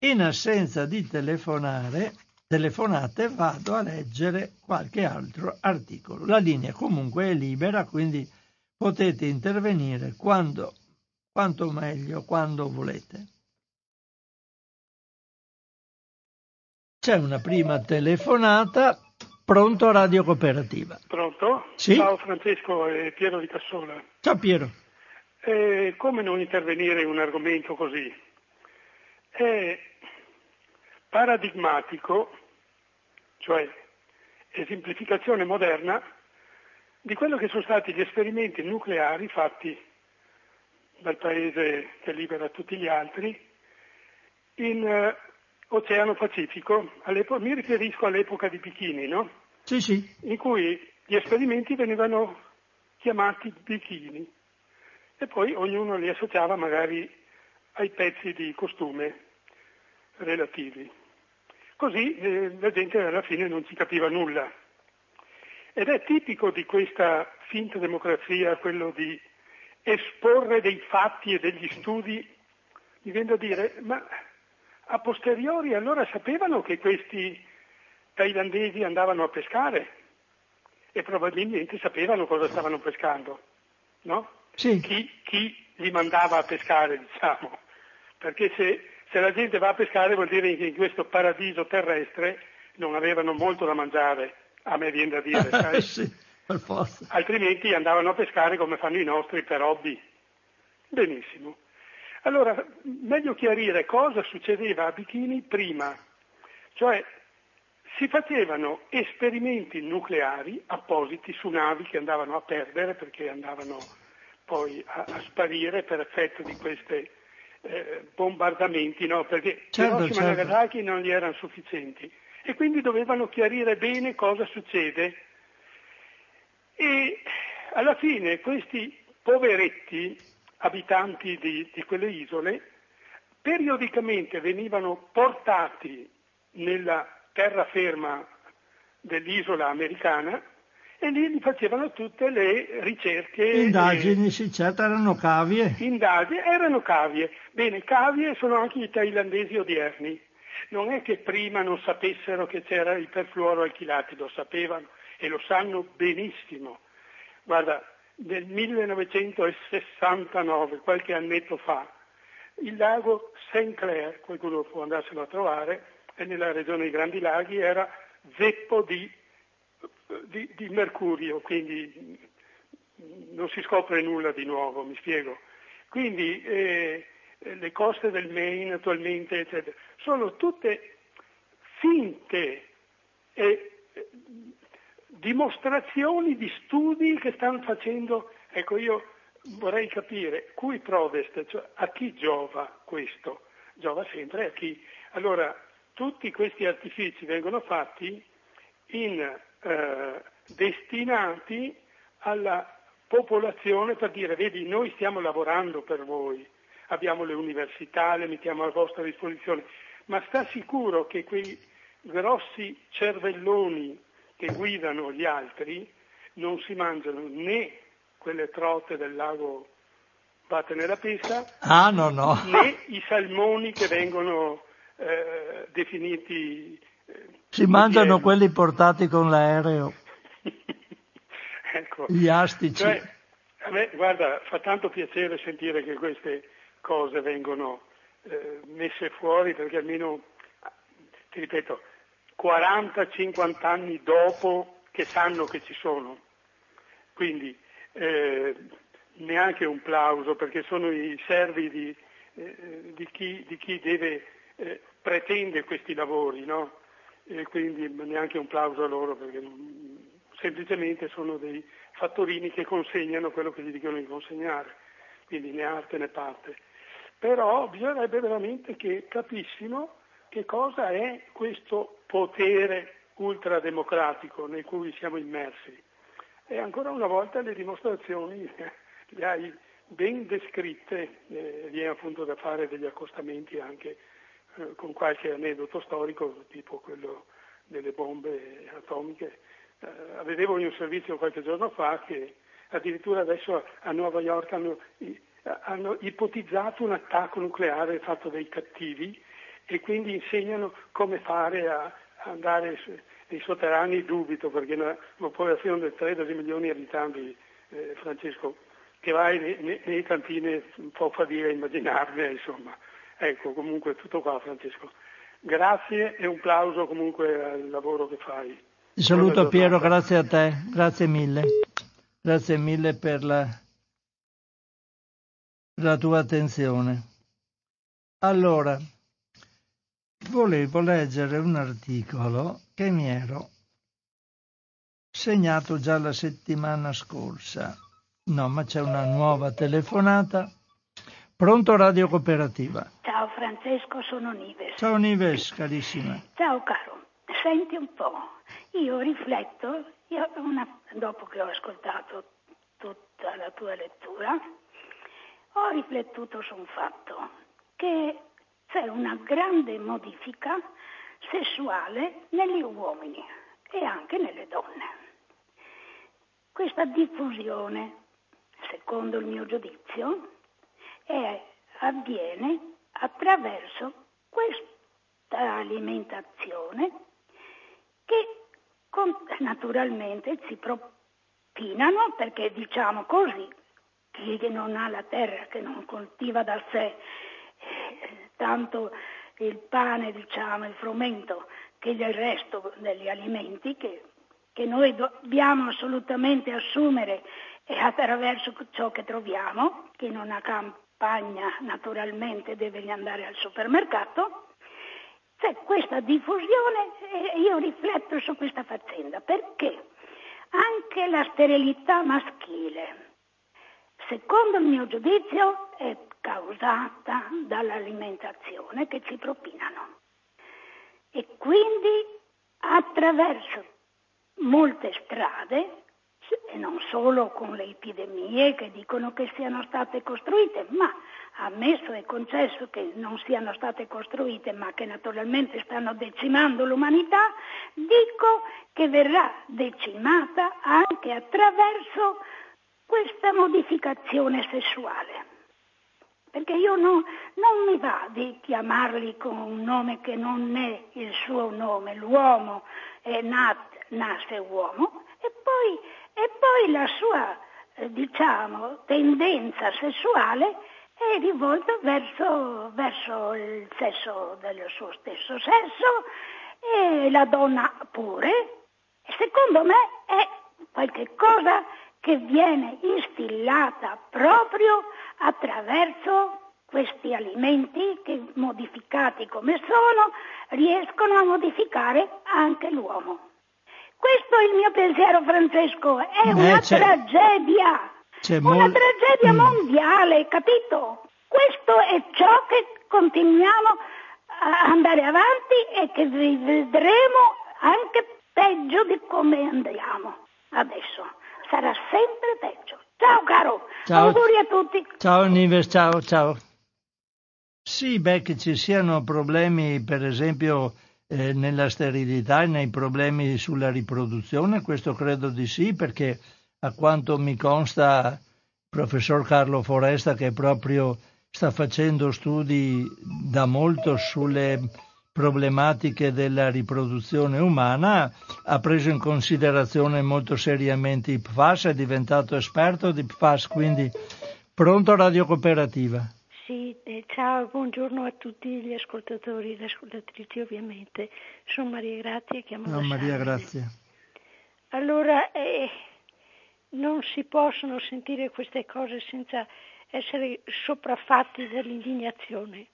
In assenza di telefonare, telefonate vado a leggere qualche altro articolo. La linea comunque è libera, quindi potete intervenire quando, quanto meglio, quando volete. C'è una prima telefonata. Pronto Radio Cooperativa. Pronto? Sì? Ciao Francesco, è Piero di Cassola. Ciao Piero. Eh, come non intervenire in un argomento così? è paradigmatico, cioè esemplificazione moderna, di quello che sono stati gli esperimenti nucleari fatti dal paese che libera tutti gli altri, in uh, Oceano Pacifico, mi riferisco all'epoca di Bikini, no? Sì, sì. In cui gli esperimenti venivano chiamati bikini e poi ognuno li associava magari ai pezzi di costume relativi. Così eh, la gente alla fine non ci capiva nulla. Ed è tipico di questa finta democrazia quello di esporre dei fatti e degli studi, mi viene da dire, ma a posteriori allora sapevano che questi thailandesi andavano a pescare e probabilmente sapevano cosa stavano pescando, no? Sì. Chi, chi, li mandava a pescare, diciamo, perché se, se la gente va a pescare vuol dire che in questo paradiso terrestre non avevano molto da mangiare, a me viene da dire, sai? sì, per forza. Altrimenti andavano a pescare come fanno i nostri per hobby. Benissimo. Allora, meglio chiarire cosa succedeva a Bikini prima, cioè si facevano esperimenti nucleari appositi su navi che andavano a perdere perché andavano poi a, a sparire per effetto di questi eh, bombardamenti, no? perché certo, Hiroshima certo. e Nagasaki non gli erano sufficienti e quindi dovevano chiarire bene cosa succede e alla fine questi poveretti abitanti di, di quelle isole periodicamente venivano portati nella terraferma dell'isola americana e lì gli facevano tutte le ricerche. Indagini, sì, certo, erano cavie. Indagini, erano cavie. Bene, cavie sono anche i thailandesi odierni. Non è che prima non sapessero che c'era il perfluoro alchilati, lo sapevano e lo sanno benissimo. Guarda, nel 1969, qualche annetto fa, il lago St. Clair, qualcuno può andarselo a trovare, e nella regione dei Grandi Laghi era zeppo di, di, di, mercurio, quindi non si scopre nulla di nuovo, mi spiego. Quindi eh, le coste del Maine attualmente, eccetera, sono tutte finte eh, dimostrazioni di studi che stanno facendo, ecco io vorrei capire, cui prodest, cioè a chi giova questo? Giova sempre a chi. Allora, tutti questi artifici vengono fatti in, eh, destinati alla popolazione per dire vedi noi stiamo lavorando per voi, abbiamo le università, le mettiamo a vostra disposizione, ma sta sicuro che quei grossi cervelloni che guidano gli altri non si mangiano né quelle trote del lago Vattene la Pesca, ah, no, no. né i salmoni che vengono eh, definiti... Si mangiano quelli portati con l'aereo. ecco. Gli astici. Cioè, a me, guarda, fa tanto piacere sentire che queste cose vengono eh, messe fuori perché almeno, ti ripeto, 40-50 anni dopo che sanno che ci sono. Quindi eh, neanche un plauso perché sono i servi di, eh, di, chi, di chi, deve, eh, pretende questi lavori, no? E quindi neanche un plauso a loro perché semplicemente sono dei fattorini che consegnano quello che gli dicono di consegnare, quindi né arte né parte. Però bisognerebbe veramente che capissimo che cosa è questo potere ultrademocratico nel cui siamo immersi. E ancora una volta le dimostrazioni le hai ben descritte, eh, viene appunto da fare degli accostamenti anche eh, con qualche aneddoto storico, tipo quello delle bombe atomiche. Eh, vedevo in un servizio qualche giorno fa che addirittura adesso a Nuova York hanno, hanno ipotizzato un attacco nucleare fatto dai cattivi e quindi insegnano come fare a andare nei sotterranei, dubito perché una popolazione di 13 milioni di abitanti, eh, Francesco, che vai nei, nei, nei cantini un po' fa dire immaginarne, insomma. Ecco, comunque tutto qua Francesco. Grazie e un plauso comunque al lavoro che fai. Ti saluto Piero, grazie a te, grazie mille. Grazie mille per la, per la tua attenzione. Allora, volevo leggere un articolo che mi ero segnato già la settimana scorsa. No, ma c'è una nuova telefonata. Pronto Radio Cooperativa. Ciao Francesco, sono Nives. Ciao Nives, carissima. Ciao caro, senti un po', io rifletto, io una, dopo che ho ascoltato tutta la tua lettura, ho riflettuto su un fatto, che c'è una grande modifica sessuale negli uomini e anche nelle donne. Questa diffusione, secondo il mio giudizio, è, avviene attraverso questa alimentazione che con, naturalmente si propinano perché diciamo così chi non ha la terra, che non coltiva da sé eh, tanto il pane, diciamo, il frumento, che il resto degli alimenti che, che noi dobbiamo assolutamente assumere attraverso ciò che troviamo, chi non ha campo Spagna naturalmente deve andare al supermercato, c'è questa diffusione e io rifletto su questa faccenda perché anche la sterilità maschile, secondo il mio giudizio, è causata dall'alimentazione che ci propinano. E quindi attraverso molte strade e non solo con le epidemie che dicono che siano state costruite, ma ammesso e concesso che non siano state costruite, ma che naturalmente stanno decimando l'umanità, dico che verrà decimata anche attraverso questa modificazione sessuale. Perché io no, non mi va di chiamarli con un nome che non è il suo nome, l'uomo è nat, nasce uomo, poi la sua, eh, diciamo, tendenza sessuale è rivolta verso, verso il sesso del suo stesso sesso e la donna pure. Secondo me è qualche cosa che viene instillata proprio attraverso questi alimenti che modificati come sono riescono a modificare anche l'uomo. Questo è il mio pensiero, Francesco. È eh, una c'è, tragedia. C'è una mol... tragedia mm. mondiale, capito? Questo è ciò che continuiamo a andare avanti e che vedremo anche peggio di come andiamo adesso. Sarà sempre peggio. Ciao caro, ciao. auguri a tutti. Ciao Nives, ciao, ciao. Sì, beh, che ci siano problemi, per esempio, eh, nella sterilità e nei problemi sulla riproduzione? Questo credo di sì, perché a quanto mi consta il professor Carlo Foresta che proprio sta facendo studi da molto sulle problematiche della riproduzione umana, ha preso in considerazione molto seriamente i PFAS, è diventato esperto di PFAS, quindi pronto Radio Cooperativa. Sì, eh, ciao, buongiorno a tutti gli ascoltatori e le ascoltatrici ovviamente. Sono Maria Grazia, chiamo no, Maria Grazia. Allora, eh, non si possono sentire queste cose senza essere sopraffatti dall'indignazione.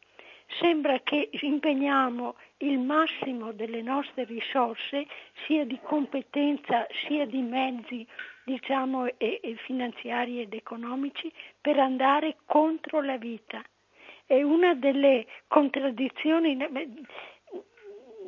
Sembra che impegniamo il massimo delle nostre risorse, sia di competenza sia di mezzi diciamo, e, e finanziari ed economici per andare contro la vita. È una delle contraddizioni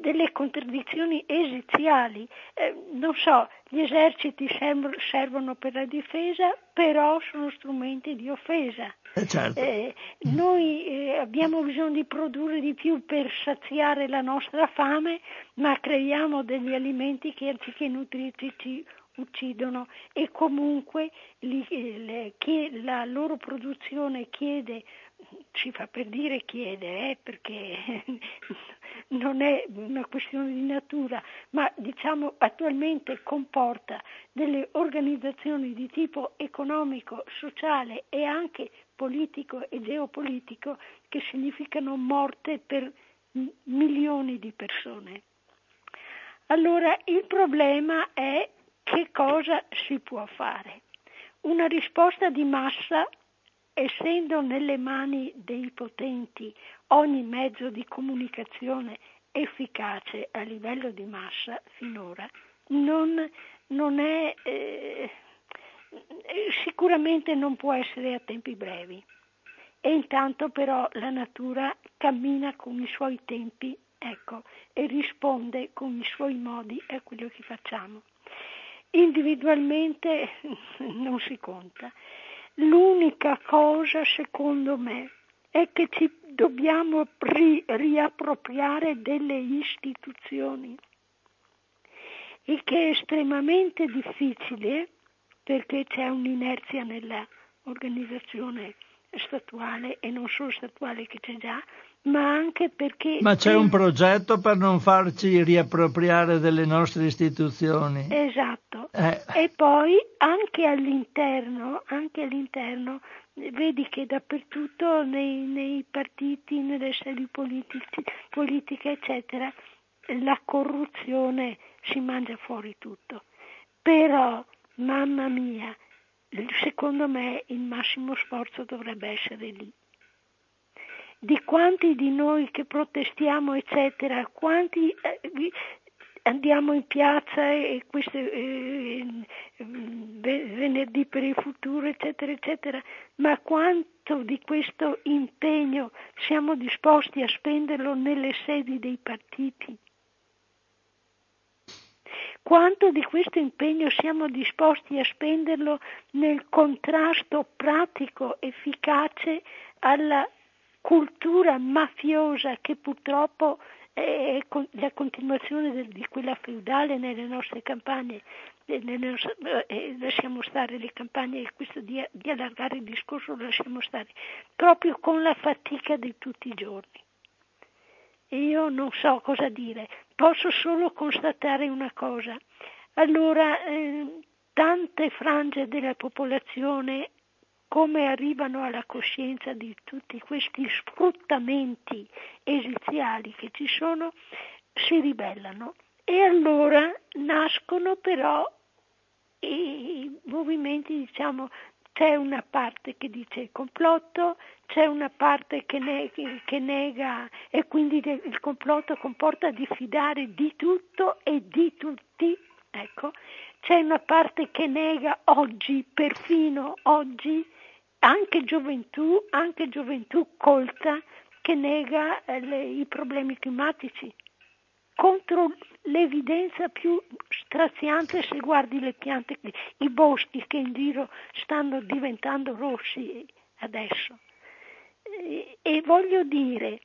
delle contraddizioni esiziali. Eh, non so, gli eserciti sem- servono per la difesa, però sono strumenti di offesa. Eh certo. eh, noi eh, abbiamo bisogno di produrre di più per saziare la nostra fame, ma creiamo degli alimenti che anziché nutrirci ci uccidono e comunque li, le, la loro produzione chiede, ci fa per dire chiede, eh, perché non è una questione di natura, ma diciamo attualmente comporta delle organizzazioni di tipo economico, sociale e anche politico e geopolitico che significano morte per milioni di persone. Allora il problema è che cosa si può fare? Una risposta di massa, essendo nelle mani dei potenti ogni mezzo di comunicazione efficace a livello di massa finora, non, non è, eh, sicuramente non può essere a tempi brevi. e intanto però la natura cammina con i suoi tempi, ecco, e risponde con i suoi modi a quello che facciamo. Individualmente non si conta. L'unica cosa, secondo me, è che ci dobbiamo ri- riappropriare delle istituzioni. E che è estremamente difficile perché c'è un'inerzia nell'organizzazione statuale e non solo statuale che c'è già, ma anche perché... Ma c'è un progetto per non farci riappropriare delle nostre istituzioni. Esatto. Eh. E poi anche all'interno, anche all'interno, vedi che dappertutto nei, nei partiti, nelle sedi politici, politiche, eccetera, la corruzione si mangia fuori tutto. Però, mamma mia, secondo me il massimo sforzo dovrebbe essere lì. Di quanti di noi che protestiamo, eccetera, quanti eh, andiamo in piazza e questo eh, venerdì per il futuro, eccetera, eccetera, ma quanto di questo impegno siamo disposti a spenderlo nelle sedi dei partiti? quanto di questo impegno siamo disposti a spenderlo nel contrasto pratico, efficace alla cultura mafiosa che purtroppo è la continuazione di quella feudale nelle nostre campagne. Nostre, eh, lasciamo stare le campagne e questo di, di allargare il discorso lasciamo stare proprio con la fatica di tutti i giorni. Io non so cosa dire, posso solo constatare una cosa. Allora, eh, tante frange della popolazione, come arrivano alla coscienza di tutti questi sfruttamenti esiziali che ci sono, si ribellano. E allora nascono però i movimenti, diciamo, c'è una parte che dice il complotto, c'è una parte che, ne- che nega e quindi il complotto comporta diffidare di tutto e di tutti, ecco, c'è una parte che nega oggi, perfino oggi, anche gioventù, anche gioventù colta, che nega eh, le, i problemi climatici contro l'evidenza più straziante se guardi le piante, i boschi che in giro stanno diventando rossi adesso. E, e voglio dire,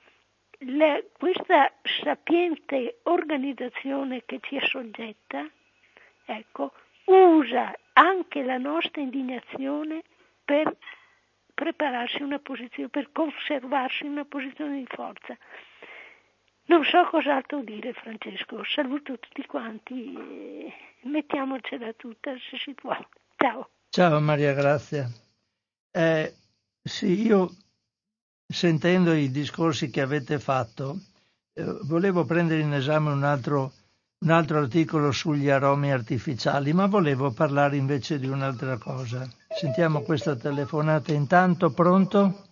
la, questa sapiente organizzazione che ci è soggetta, ecco, usa anche la nostra indignazione per prepararsi una posizione, per conservarsi una posizione di forza. Non so cos'altro dire Francesco, saluto tutti quanti mettiamocela tutta se si può. Ciao. Ciao Maria Grazia. Eh, sì, io sentendo i discorsi che avete fatto, eh, volevo prendere in esame un altro, un altro articolo sugli aromi artificiali, ma volevo parlare invece di un'altra cosa. Sentiamo questa telefonata intanto, pronto?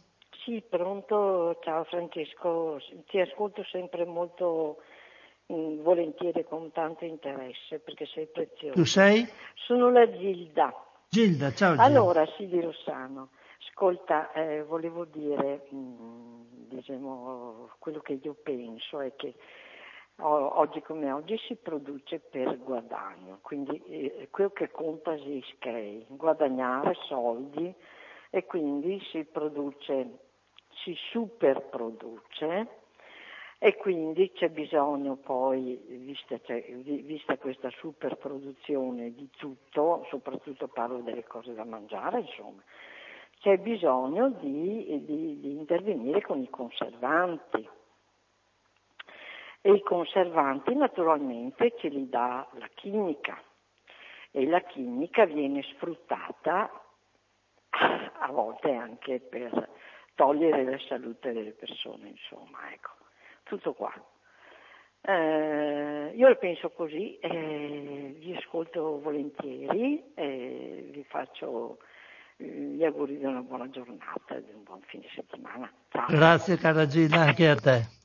Sì, pronto, ciao Francesco, ti ascolto sempre molto mh, mm, volentieri con tanto interesse perché sei prezioso. Tu sei? Sono la Gilda. Gilda, ciao Gilda. Allora, sì, di Rossano. Ascolta, eh, volevo dire, mh, mm, diciamo, quello che io penso è che oggi come oggi si produce per guadagno, quindi eh, quello che conta è iscrive, guadagnare soldi e quindi si produce si superproduce e quindi c'è bisogno poi, vista, cioè, vista, questa superproduzione di tutto, soprattutto parlo delle cose da mangiare, insomma, c'è bisogno di, di, di intervenire con i conservanti. E i conservanti naturalmente ce li dà la chimica e la chimica viene sfruttata a volte anche per togliere la salute delle persone, insomma, ecco, tutto qua. Eh, io la penso così, eh, vi ascolto volentieri, eh, vi faccio gli auguri di una buona giornata e di un buon fine settimana. Ciao. Grazie cara Gina, anche a te.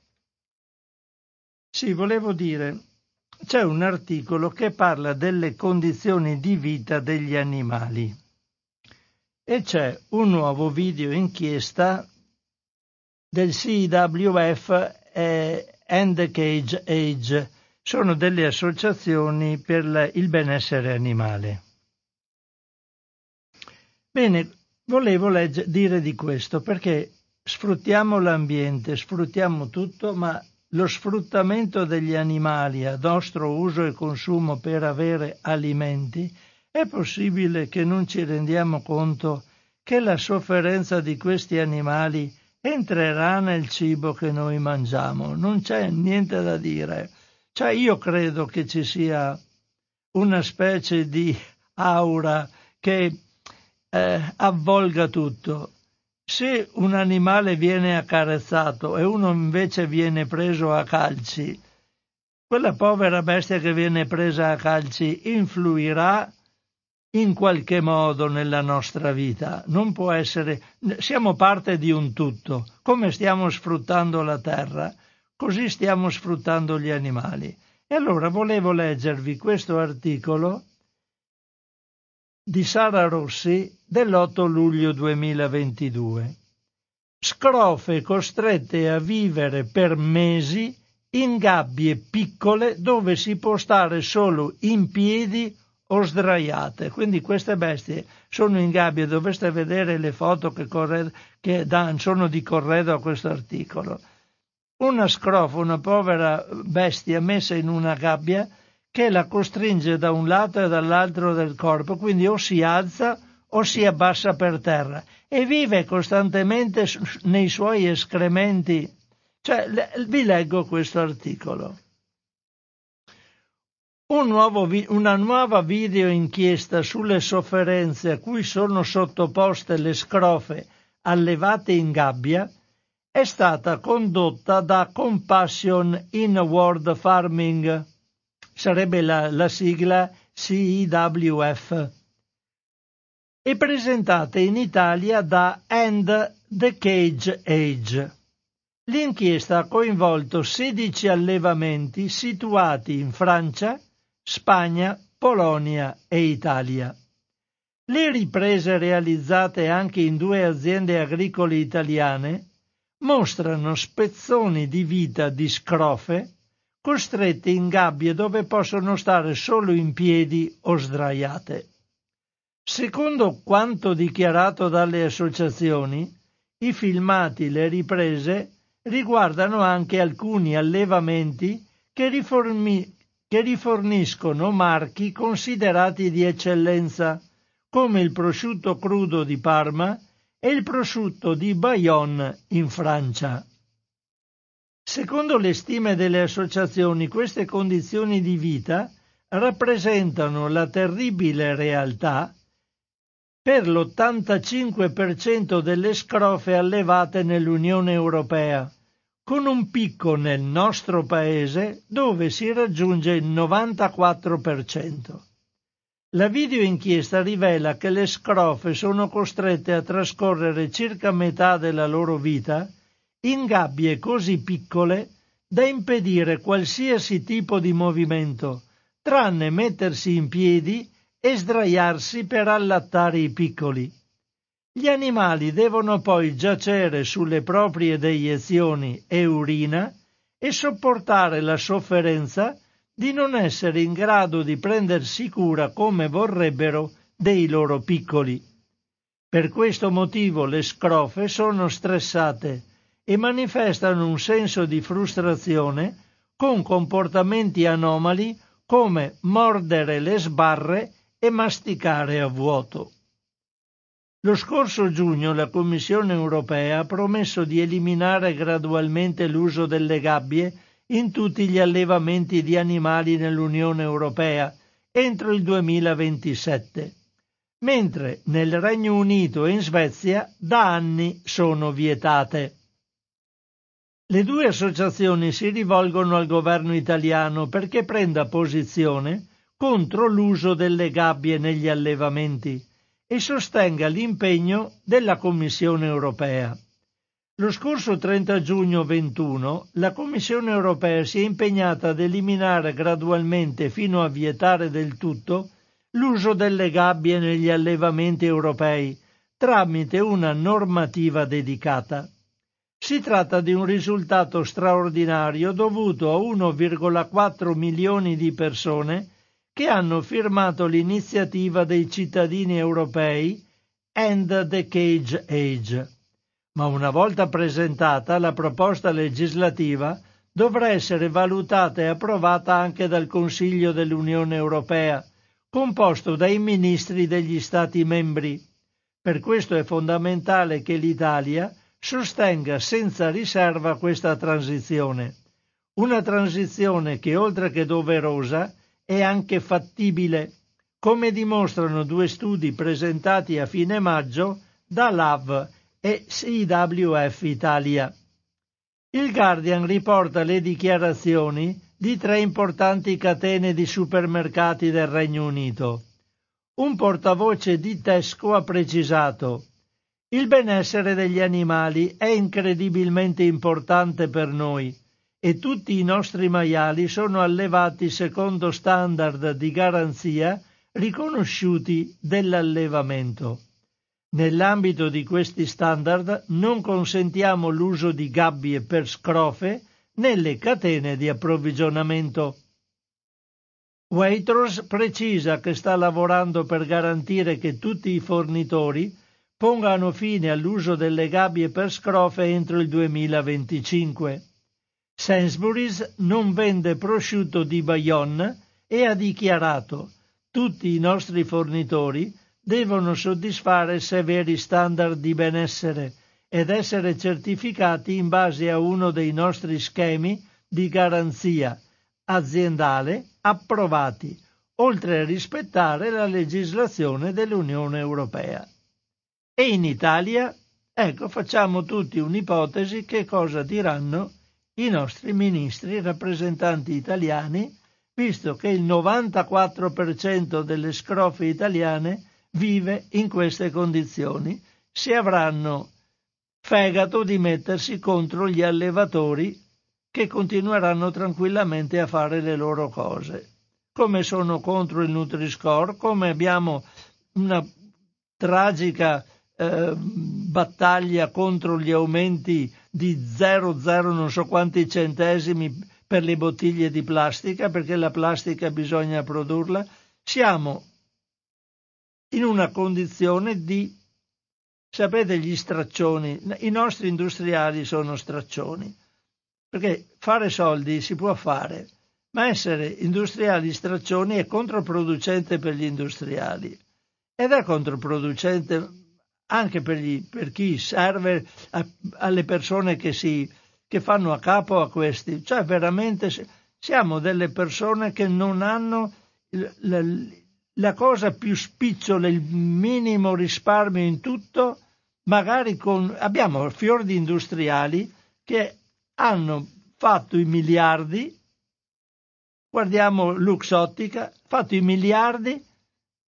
Sì, volevo dire, c'è un articolo che parla delle condizioni di vita degli animali e c'è un nuovo video inchiesta del CWF e End Cage Age. Sono delle associazioni per il benessere animale. Bene, volevo legge, dire di questo perché sfruttiamo l'ambiente, sfruttiamo tutto, ma lo sfruttamento degli animali a nostro uso e consumo per avere alimenti, è possibile che non ci rendiamo conto che la sofferenza di questi animali entrerà nel cibo che noi mangiamo. Non c'è niente da dire. Cioè io credo che ci sia una specie di aura che eh, avvolga tutto. Se un animale viene accarezzato e uno invece viene preso a calci, quella povera bestia che viene presa a calci influirà in qualche modo nella nostra vita. Non può essere. Siamo parte di un tutto. Come stiamo sfruttando la terra, così stiamo sfruttando gli animali. E allora volevo leggervi questo articolo di Sara Rossi dell'8 luglio 2022. Scrofe costrette a vivere per mesi in gabbie piccole dove si può stare solo in piedi o sdraiate. Quindi queste bestie sono in gabbie, dovreste vedere le foto che, corre, che dan, sono di corredo a questo articolo. Una scrofa, una povera bestia messa in una gabbia che la costringe da un lato e dall'altro del corpo, quindi o si alza o si abbassa per terra e vive costantemente nei suoi escrementi. Cioè, vi leggo questo articolo. Un nuovo, una nuova video inchiesta sulle sofferenze a cui sono sottoposte le scrofe allevate in gabbia è stata condotta da Compassion in World Farming sarebbe la, la sigla CIWF, e presentate in Italia da End the Cage Age. L'inchiesta ha coinvolto 16 allevamenti situati in Francia, Spagna, Polonia e Italia. Le riprese realizzate anche in due aziende agricole italiane mostrano spezzoni di vita di scrofe costrette in gabbie dove possono stare solo in piedi o sdraiate. Secondo quanto dichiarato dalle associazioni, i filmati, le riprese riguardano anche alcuni allevamenti che, riformi, che riforniscono marchi considerati di eccellenza, come il prosciutto crudo di Parma e il prosciutto di Bayonne in Francia. Secondo le stime delle associazioni, queste condizioni di vita rappresentano la terribile realtà per l'85% delle scrofe allevate nell'Unione Europea, con un picco nel nostro paese dove si raggiunge il 94%. La videoinchiesta rivela che le scrofe sono costrette a trascorrere circa metà della loro vita in gabbie così piccole da impedire qualsiasi tipo di movimento, tranne mettersi in piedi e sdraiarsi per allattare i piccoli. Gli animali devono poi giacere sulle proprie deiezioni e urina e sopportare la sofferenza di non essere in grado di prendersi cura come vorrebbero dei loro piccoli. Per questo motivo le scrofe sono stressate e manifestano un senso di frustrazione con comportamenti anomali come mordere le sbarre e masticare a vuoto. Lo scorso giugno la Commissione europea ha promesso di eliminare gradualmente l'uso delle gabbie in tutti gli allevamenti di animali nell'Unione europea entro il 2027, mentre nel Regno Unito e in Svezia da anni sono vietate. Le due associazioni si rivolgono al governo italiano perché prenda posizione contro l'uso delle gabbie negli allevamenti e sostenga l'impegno della Commissione europea. Lo scorso 30 giugno 21 la Commissione europea si è impegnata ad eliminare gradualmente fino a vietare del tutto l'uso delle gabbie negli allevamenti europei tramite una normativa dedicata. Si tratta di un risultato straordinario dovuto a 1,4 milioni di persone che hanno firmato l'iniziativa dei cittadini europei End the Cage Age. Ma una volta presentata, la proposta legislativa dovrà essere valutata e approvata anche dal Consiglio dell'Unione Europea, composto dai ministri degli Stati membri. Per questo è fondamentale che l'Italia sostenga senza riserva questa transizione. Una transizione che, oltre che doverosa, è anche fattibile, come dimostrano due studi presentati a fine maggio da LAV e CWF Italia. Il Guardian riporta le dichiarazioni di tre importanti catene di supermercati del Regno Unito. Un portavoce di Tesco ha precisato il benessere degli animali è incredibilmente importante per noi e tutti i nostri maiali sono allevati secondo standard di garanzia riconosciuti dell'allevamento. Nell'ambito di questi standard non consentiamo l'uso di gabbie per scrofe nelle catene di approvvigionamento. Waitrose precisa che sta lavorando per garantire che tutti i fornitori pongano fine all'uso delle gabbie per scrofe entro il 2025. Sainsbury's non vende prosciutto di Bayonne e ha dichiarato tutti i nostri fornitori devono soddisfare severi standard di benessere ed essere certificati in base a uno dei nostri schemi di garanzia aziendale approvati, oltre a rispettare la legislazione dell'Unione Europea. E in Italia, ecco, facciamo tutti un'ipotesi che cosa diranno i nostri ministri rappresentanti italiani, visto che il 94% delle scrofe italiane vive in queste condizioni, se avranno fegato di mettersi contro gli allevatori che continueranno tranquillamente a fare le loro cose. Come sono contro il Nutri-Score, come abbiamo una tragica eh, battaglia contro gli aumenti di 0,0 non so quanti centesimi per le bottiglie di plastica, perché la plastica bisogna produrla, siamo in una condizione di, sapete, gli straccioni. I nostri industriali sono straccioni, perché fare soldi si può fare, ma essere industriali straccioni è controproducente per gli industriali ed è controproducente anche per, gli, per chi serve a, alle persone che, si, che fanno a capo a questi. Cioè veramente siamo delle persone che non hanno la cosa più spicciola, il minimo risparmio in tutto, magari con, abbiamo fior di industriali che hanno fatto i miliardi, guardiamo Luxottica, fatto i miliardi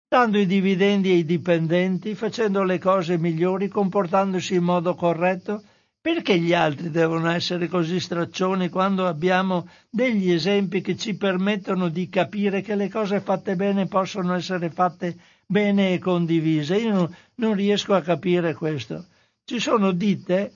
dando i dividendi ai dipendenti, facendo le cose migliori, comportandosi in modo corretto perché gli altri devono essere così straccioni quando abbiamo degli esempi che ci permettono di capire che le cose fatte bene possono essere fatte bene e condivise? Io non, non riesco a capire questo. Ci sono ditte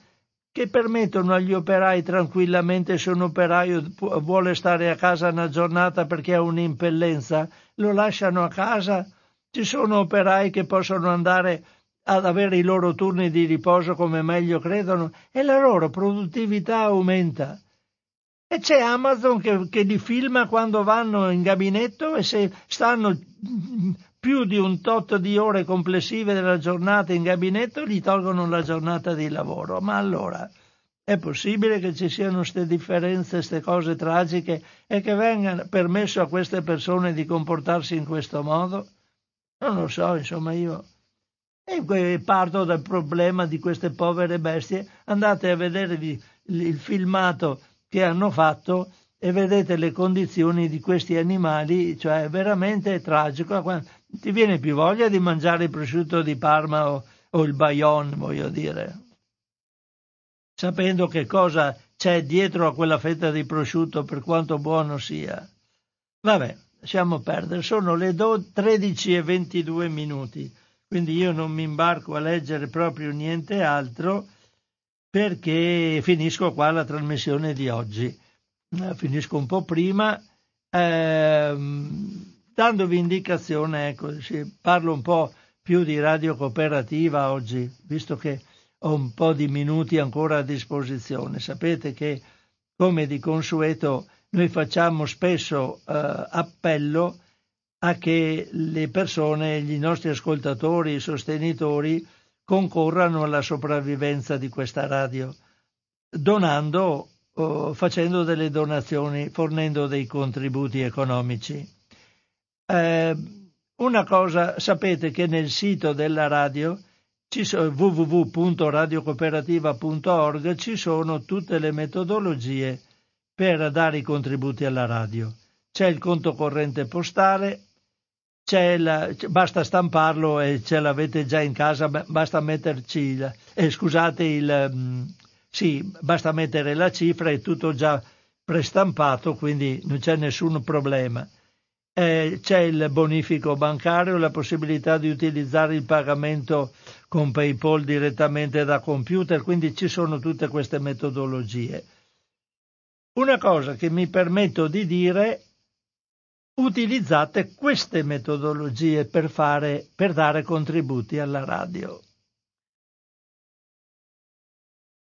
che permettono agli operai tranquillamente, se un operaio vuole stare a casa una giornata perché ha un'impellenza, lo lasciano a casa. Ci sono operai che possono andare ad avere i loro turni di riposo come meglio credono e la loro produttività aumenta. E c'è Amazon che, che li filma quando vanno in gabinetto e se stanno più di un tot di ore complessive della giornata in gabinetto gli tolgono la giornata di lavoro. Ma allora è possibile che ci siano queste differenze, queste cose tragiche e che venga permesso a queste persone di comportarsi in questo modo? Non lo so, insomma io e parto dal problema di queste povere bestie. Andate a vedere il, il filmato che hanno fatto e vedete le condizioni di questi animali, cioè è veramente tragico. Ti viene più voglia di mangiare il prosciutto di Parma o, o il Bayonne, voglio dire. Sapendo che cosa c'è dietro a quella fetta di prosciutto, per quanto buono sia. Vabbè, lasciamo perdere. Sono le 13 e 22 minuti quindi io non mi imbarco a leggere proprio niente altro perché finisco qua la trasmissione di oggi. Eh, finisco un po' prima, ehm, dandovi indicazione, ecco, sì, parlo un po' più di radio cooperativa oggi, visto che ho un po' di minuti ancora a disposizione. Sapete che, come di consueto, noi facciamo spesso eh, appello a che le persone, i nostri ascoltatori, i sostenitori, concorrano alla sopravvivenza di questa radio, donando, o facendo delle donazioni, fornendo dei contributi economici. Eh, una cosa, sapete che nel sito della radio www.radiocooperativa.org ci sono tutte le metodologie per dare i contributi alla radio. C'è il conto corrente postale, la, basta stamparlo e ce l'avete già in casa, basta metterci eh, scusate il, mm, sì, basta mettere la cifra, è tutto già prestampato, quindi non c'è nessun problema. Eh, c'è il bonifico bancario, la possibilità di utilizzare il pagamento con PayPal direttamente da computer, quindi ci sono tutte queste metodologie. Una cosa che mi permetto di dire, utilizzate queste metodologie per, fare, per dare contributi alla radio.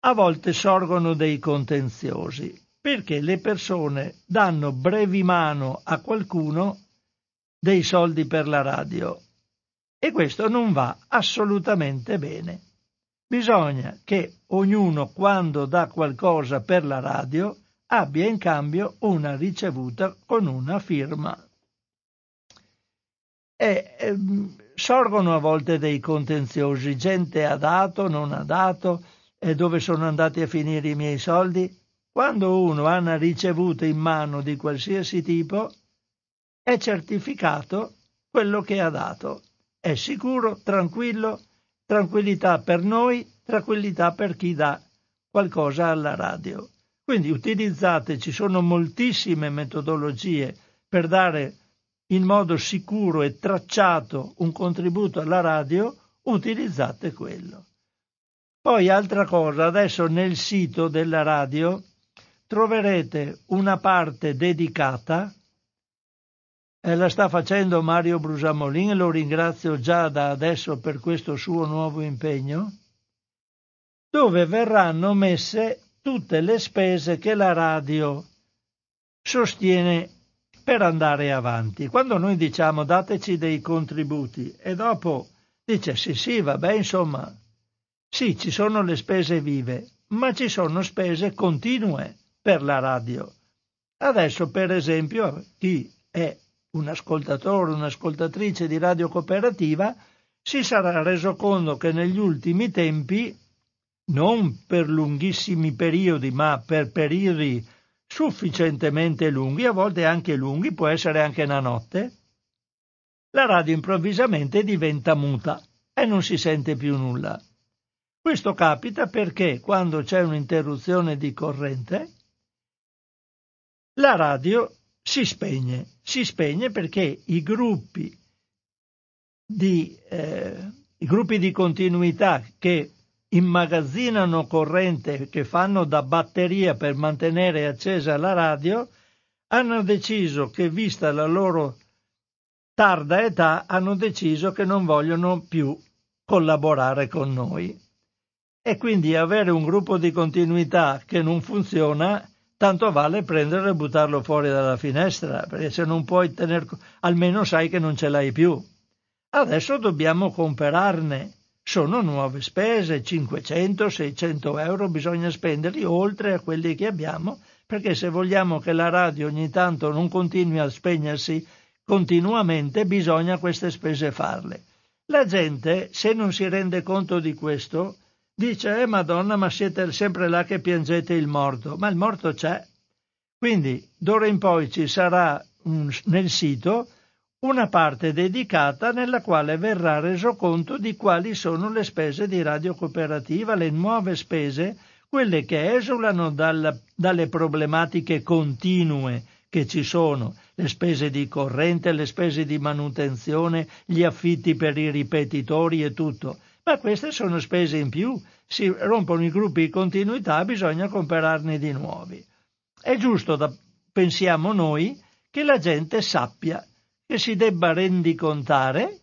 A volte sorgono dei contenziosi perché le persone danno brevi mano a qualcuno dei soldi per la radio e questo non va assolutamente bene. Bisogna che ognuno quando dà qualcosa per la radio abbia in cambio una ricevuta con una firma. E ehm, sorgono a volte dei contenziosi, gente ha dato, non ha dato, e dove sono andati a finire i miei soldi? Quando uno ha una ricevuta in mano di qualsiasi tipo, è certificato quello che ha dato. È sicuro, tranquillo, tranquillità per noi, tranquillità per chi dà qualcosa alla radio. Quindi utilizzate, ci sono moltissime metodologie per dare in modo sicuro e tracciato un contributo alla radio, utilizzate quello. Poi altra cosa, adesso nel sito della radio troverete una parte dedicata, e la sta facendo Mario Brusamolin lo ringrazio già da adesso per questo suo nuovo impegno, dove verranno messe tutte le spese che la radio sostiene per andare avanti. Quando noi diciamo dateci dei contributi e dopo dice sì sì vabbè insomma sì ci sono le spese vive ma ci sono spese continue per la radio. Adesso, per esempio, chi è un ascoltatore, un'ascoltatrice di radio cooperativa, si sarà reso conto che negli ultimi tempi, non per lunghissimi periodi, ma per periodi sufficientemente lunghi, a volte anche lunghi, può essere anche una notte, la radio improvvisamente diventa muta e non si sente più nulla. Questo capita perché quando c'è un'interruzione di corrente, la radio si spegne, si spegne perché i gruppi di, eh, i gruppi di continuità che immagazzinano corrente, che fanno da batteria per mantenere accesa la radio, hanno deciso che, vista la loro tarda età, hanno deciso che non vogliono più collaborare con noi. E quindi avere un gruppo di continuità che non funziona tanto vale prenderlo e buttarlo fuori dalla finestra, perché se non puoi tenere, almeno sai che non ce l'hai più. Adesso dobbiamo comprarne. Sono nuove spese, 500-600 euro bisogna spenderli oltre a quelli che abbiamo, perché se vogliamo che la radio ogni tanto non continui a spegnersi continuamente, bisogna queste spese farle. La gente, se non si rende conto di questo, dice, eh Madonna, ma siete sempre là che piangete il morto, ma il morto c'è. Quindi d'ora in poi ci sarà un, nel sito una parte dedicata nella quale verrà reso conto di quali sono le spese di radio cooperativa, le nuove spese, quelle che esulano dal, dalle problematiche continue che ci sono, le spese di corrente, le spese di manutenzione, gli affitti per i ripetitori e tutto Ma queste sono spese in più, si rompono i gruppi di continuità, bisogna comprarne di nuovi. È giusto, da, pensiamo noi, che la gente sappia che si debba rendicontare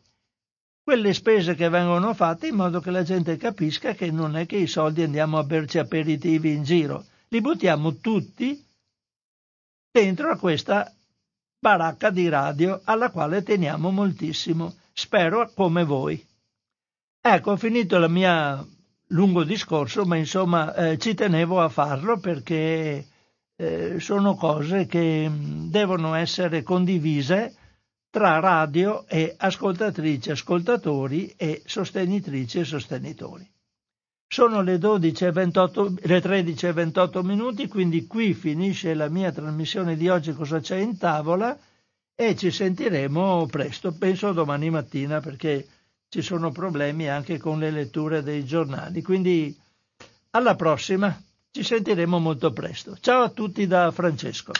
quelle spese che vengono fatte in modo che la gente capisca che non è che i soldi andiamo a berci aperitivi in giro, li buttiamo tutti dentro a questa baracca di radio alla quale teniamo moltissimo, spero come voi. Ecco, ho finito il mio lungo discorso, ma insomma eh, ci tenevo a farlo perché eh, sono cose che devono essere condivise tra radio e ascoltatrici, ascoltatori e sostenitrici e sostenitori. Sono le, 12 28, le 13 e 28 minuti, quindi qui finisce la mia trasmissione di oggi Cosa c'è in tavola e ci sentiremo presto, penso domani mattina perché ci sono problemi anche con le letture dei giornali. Quindi alla prossima, ci sentiremo molto presto. Ciao a tutti da Francesco.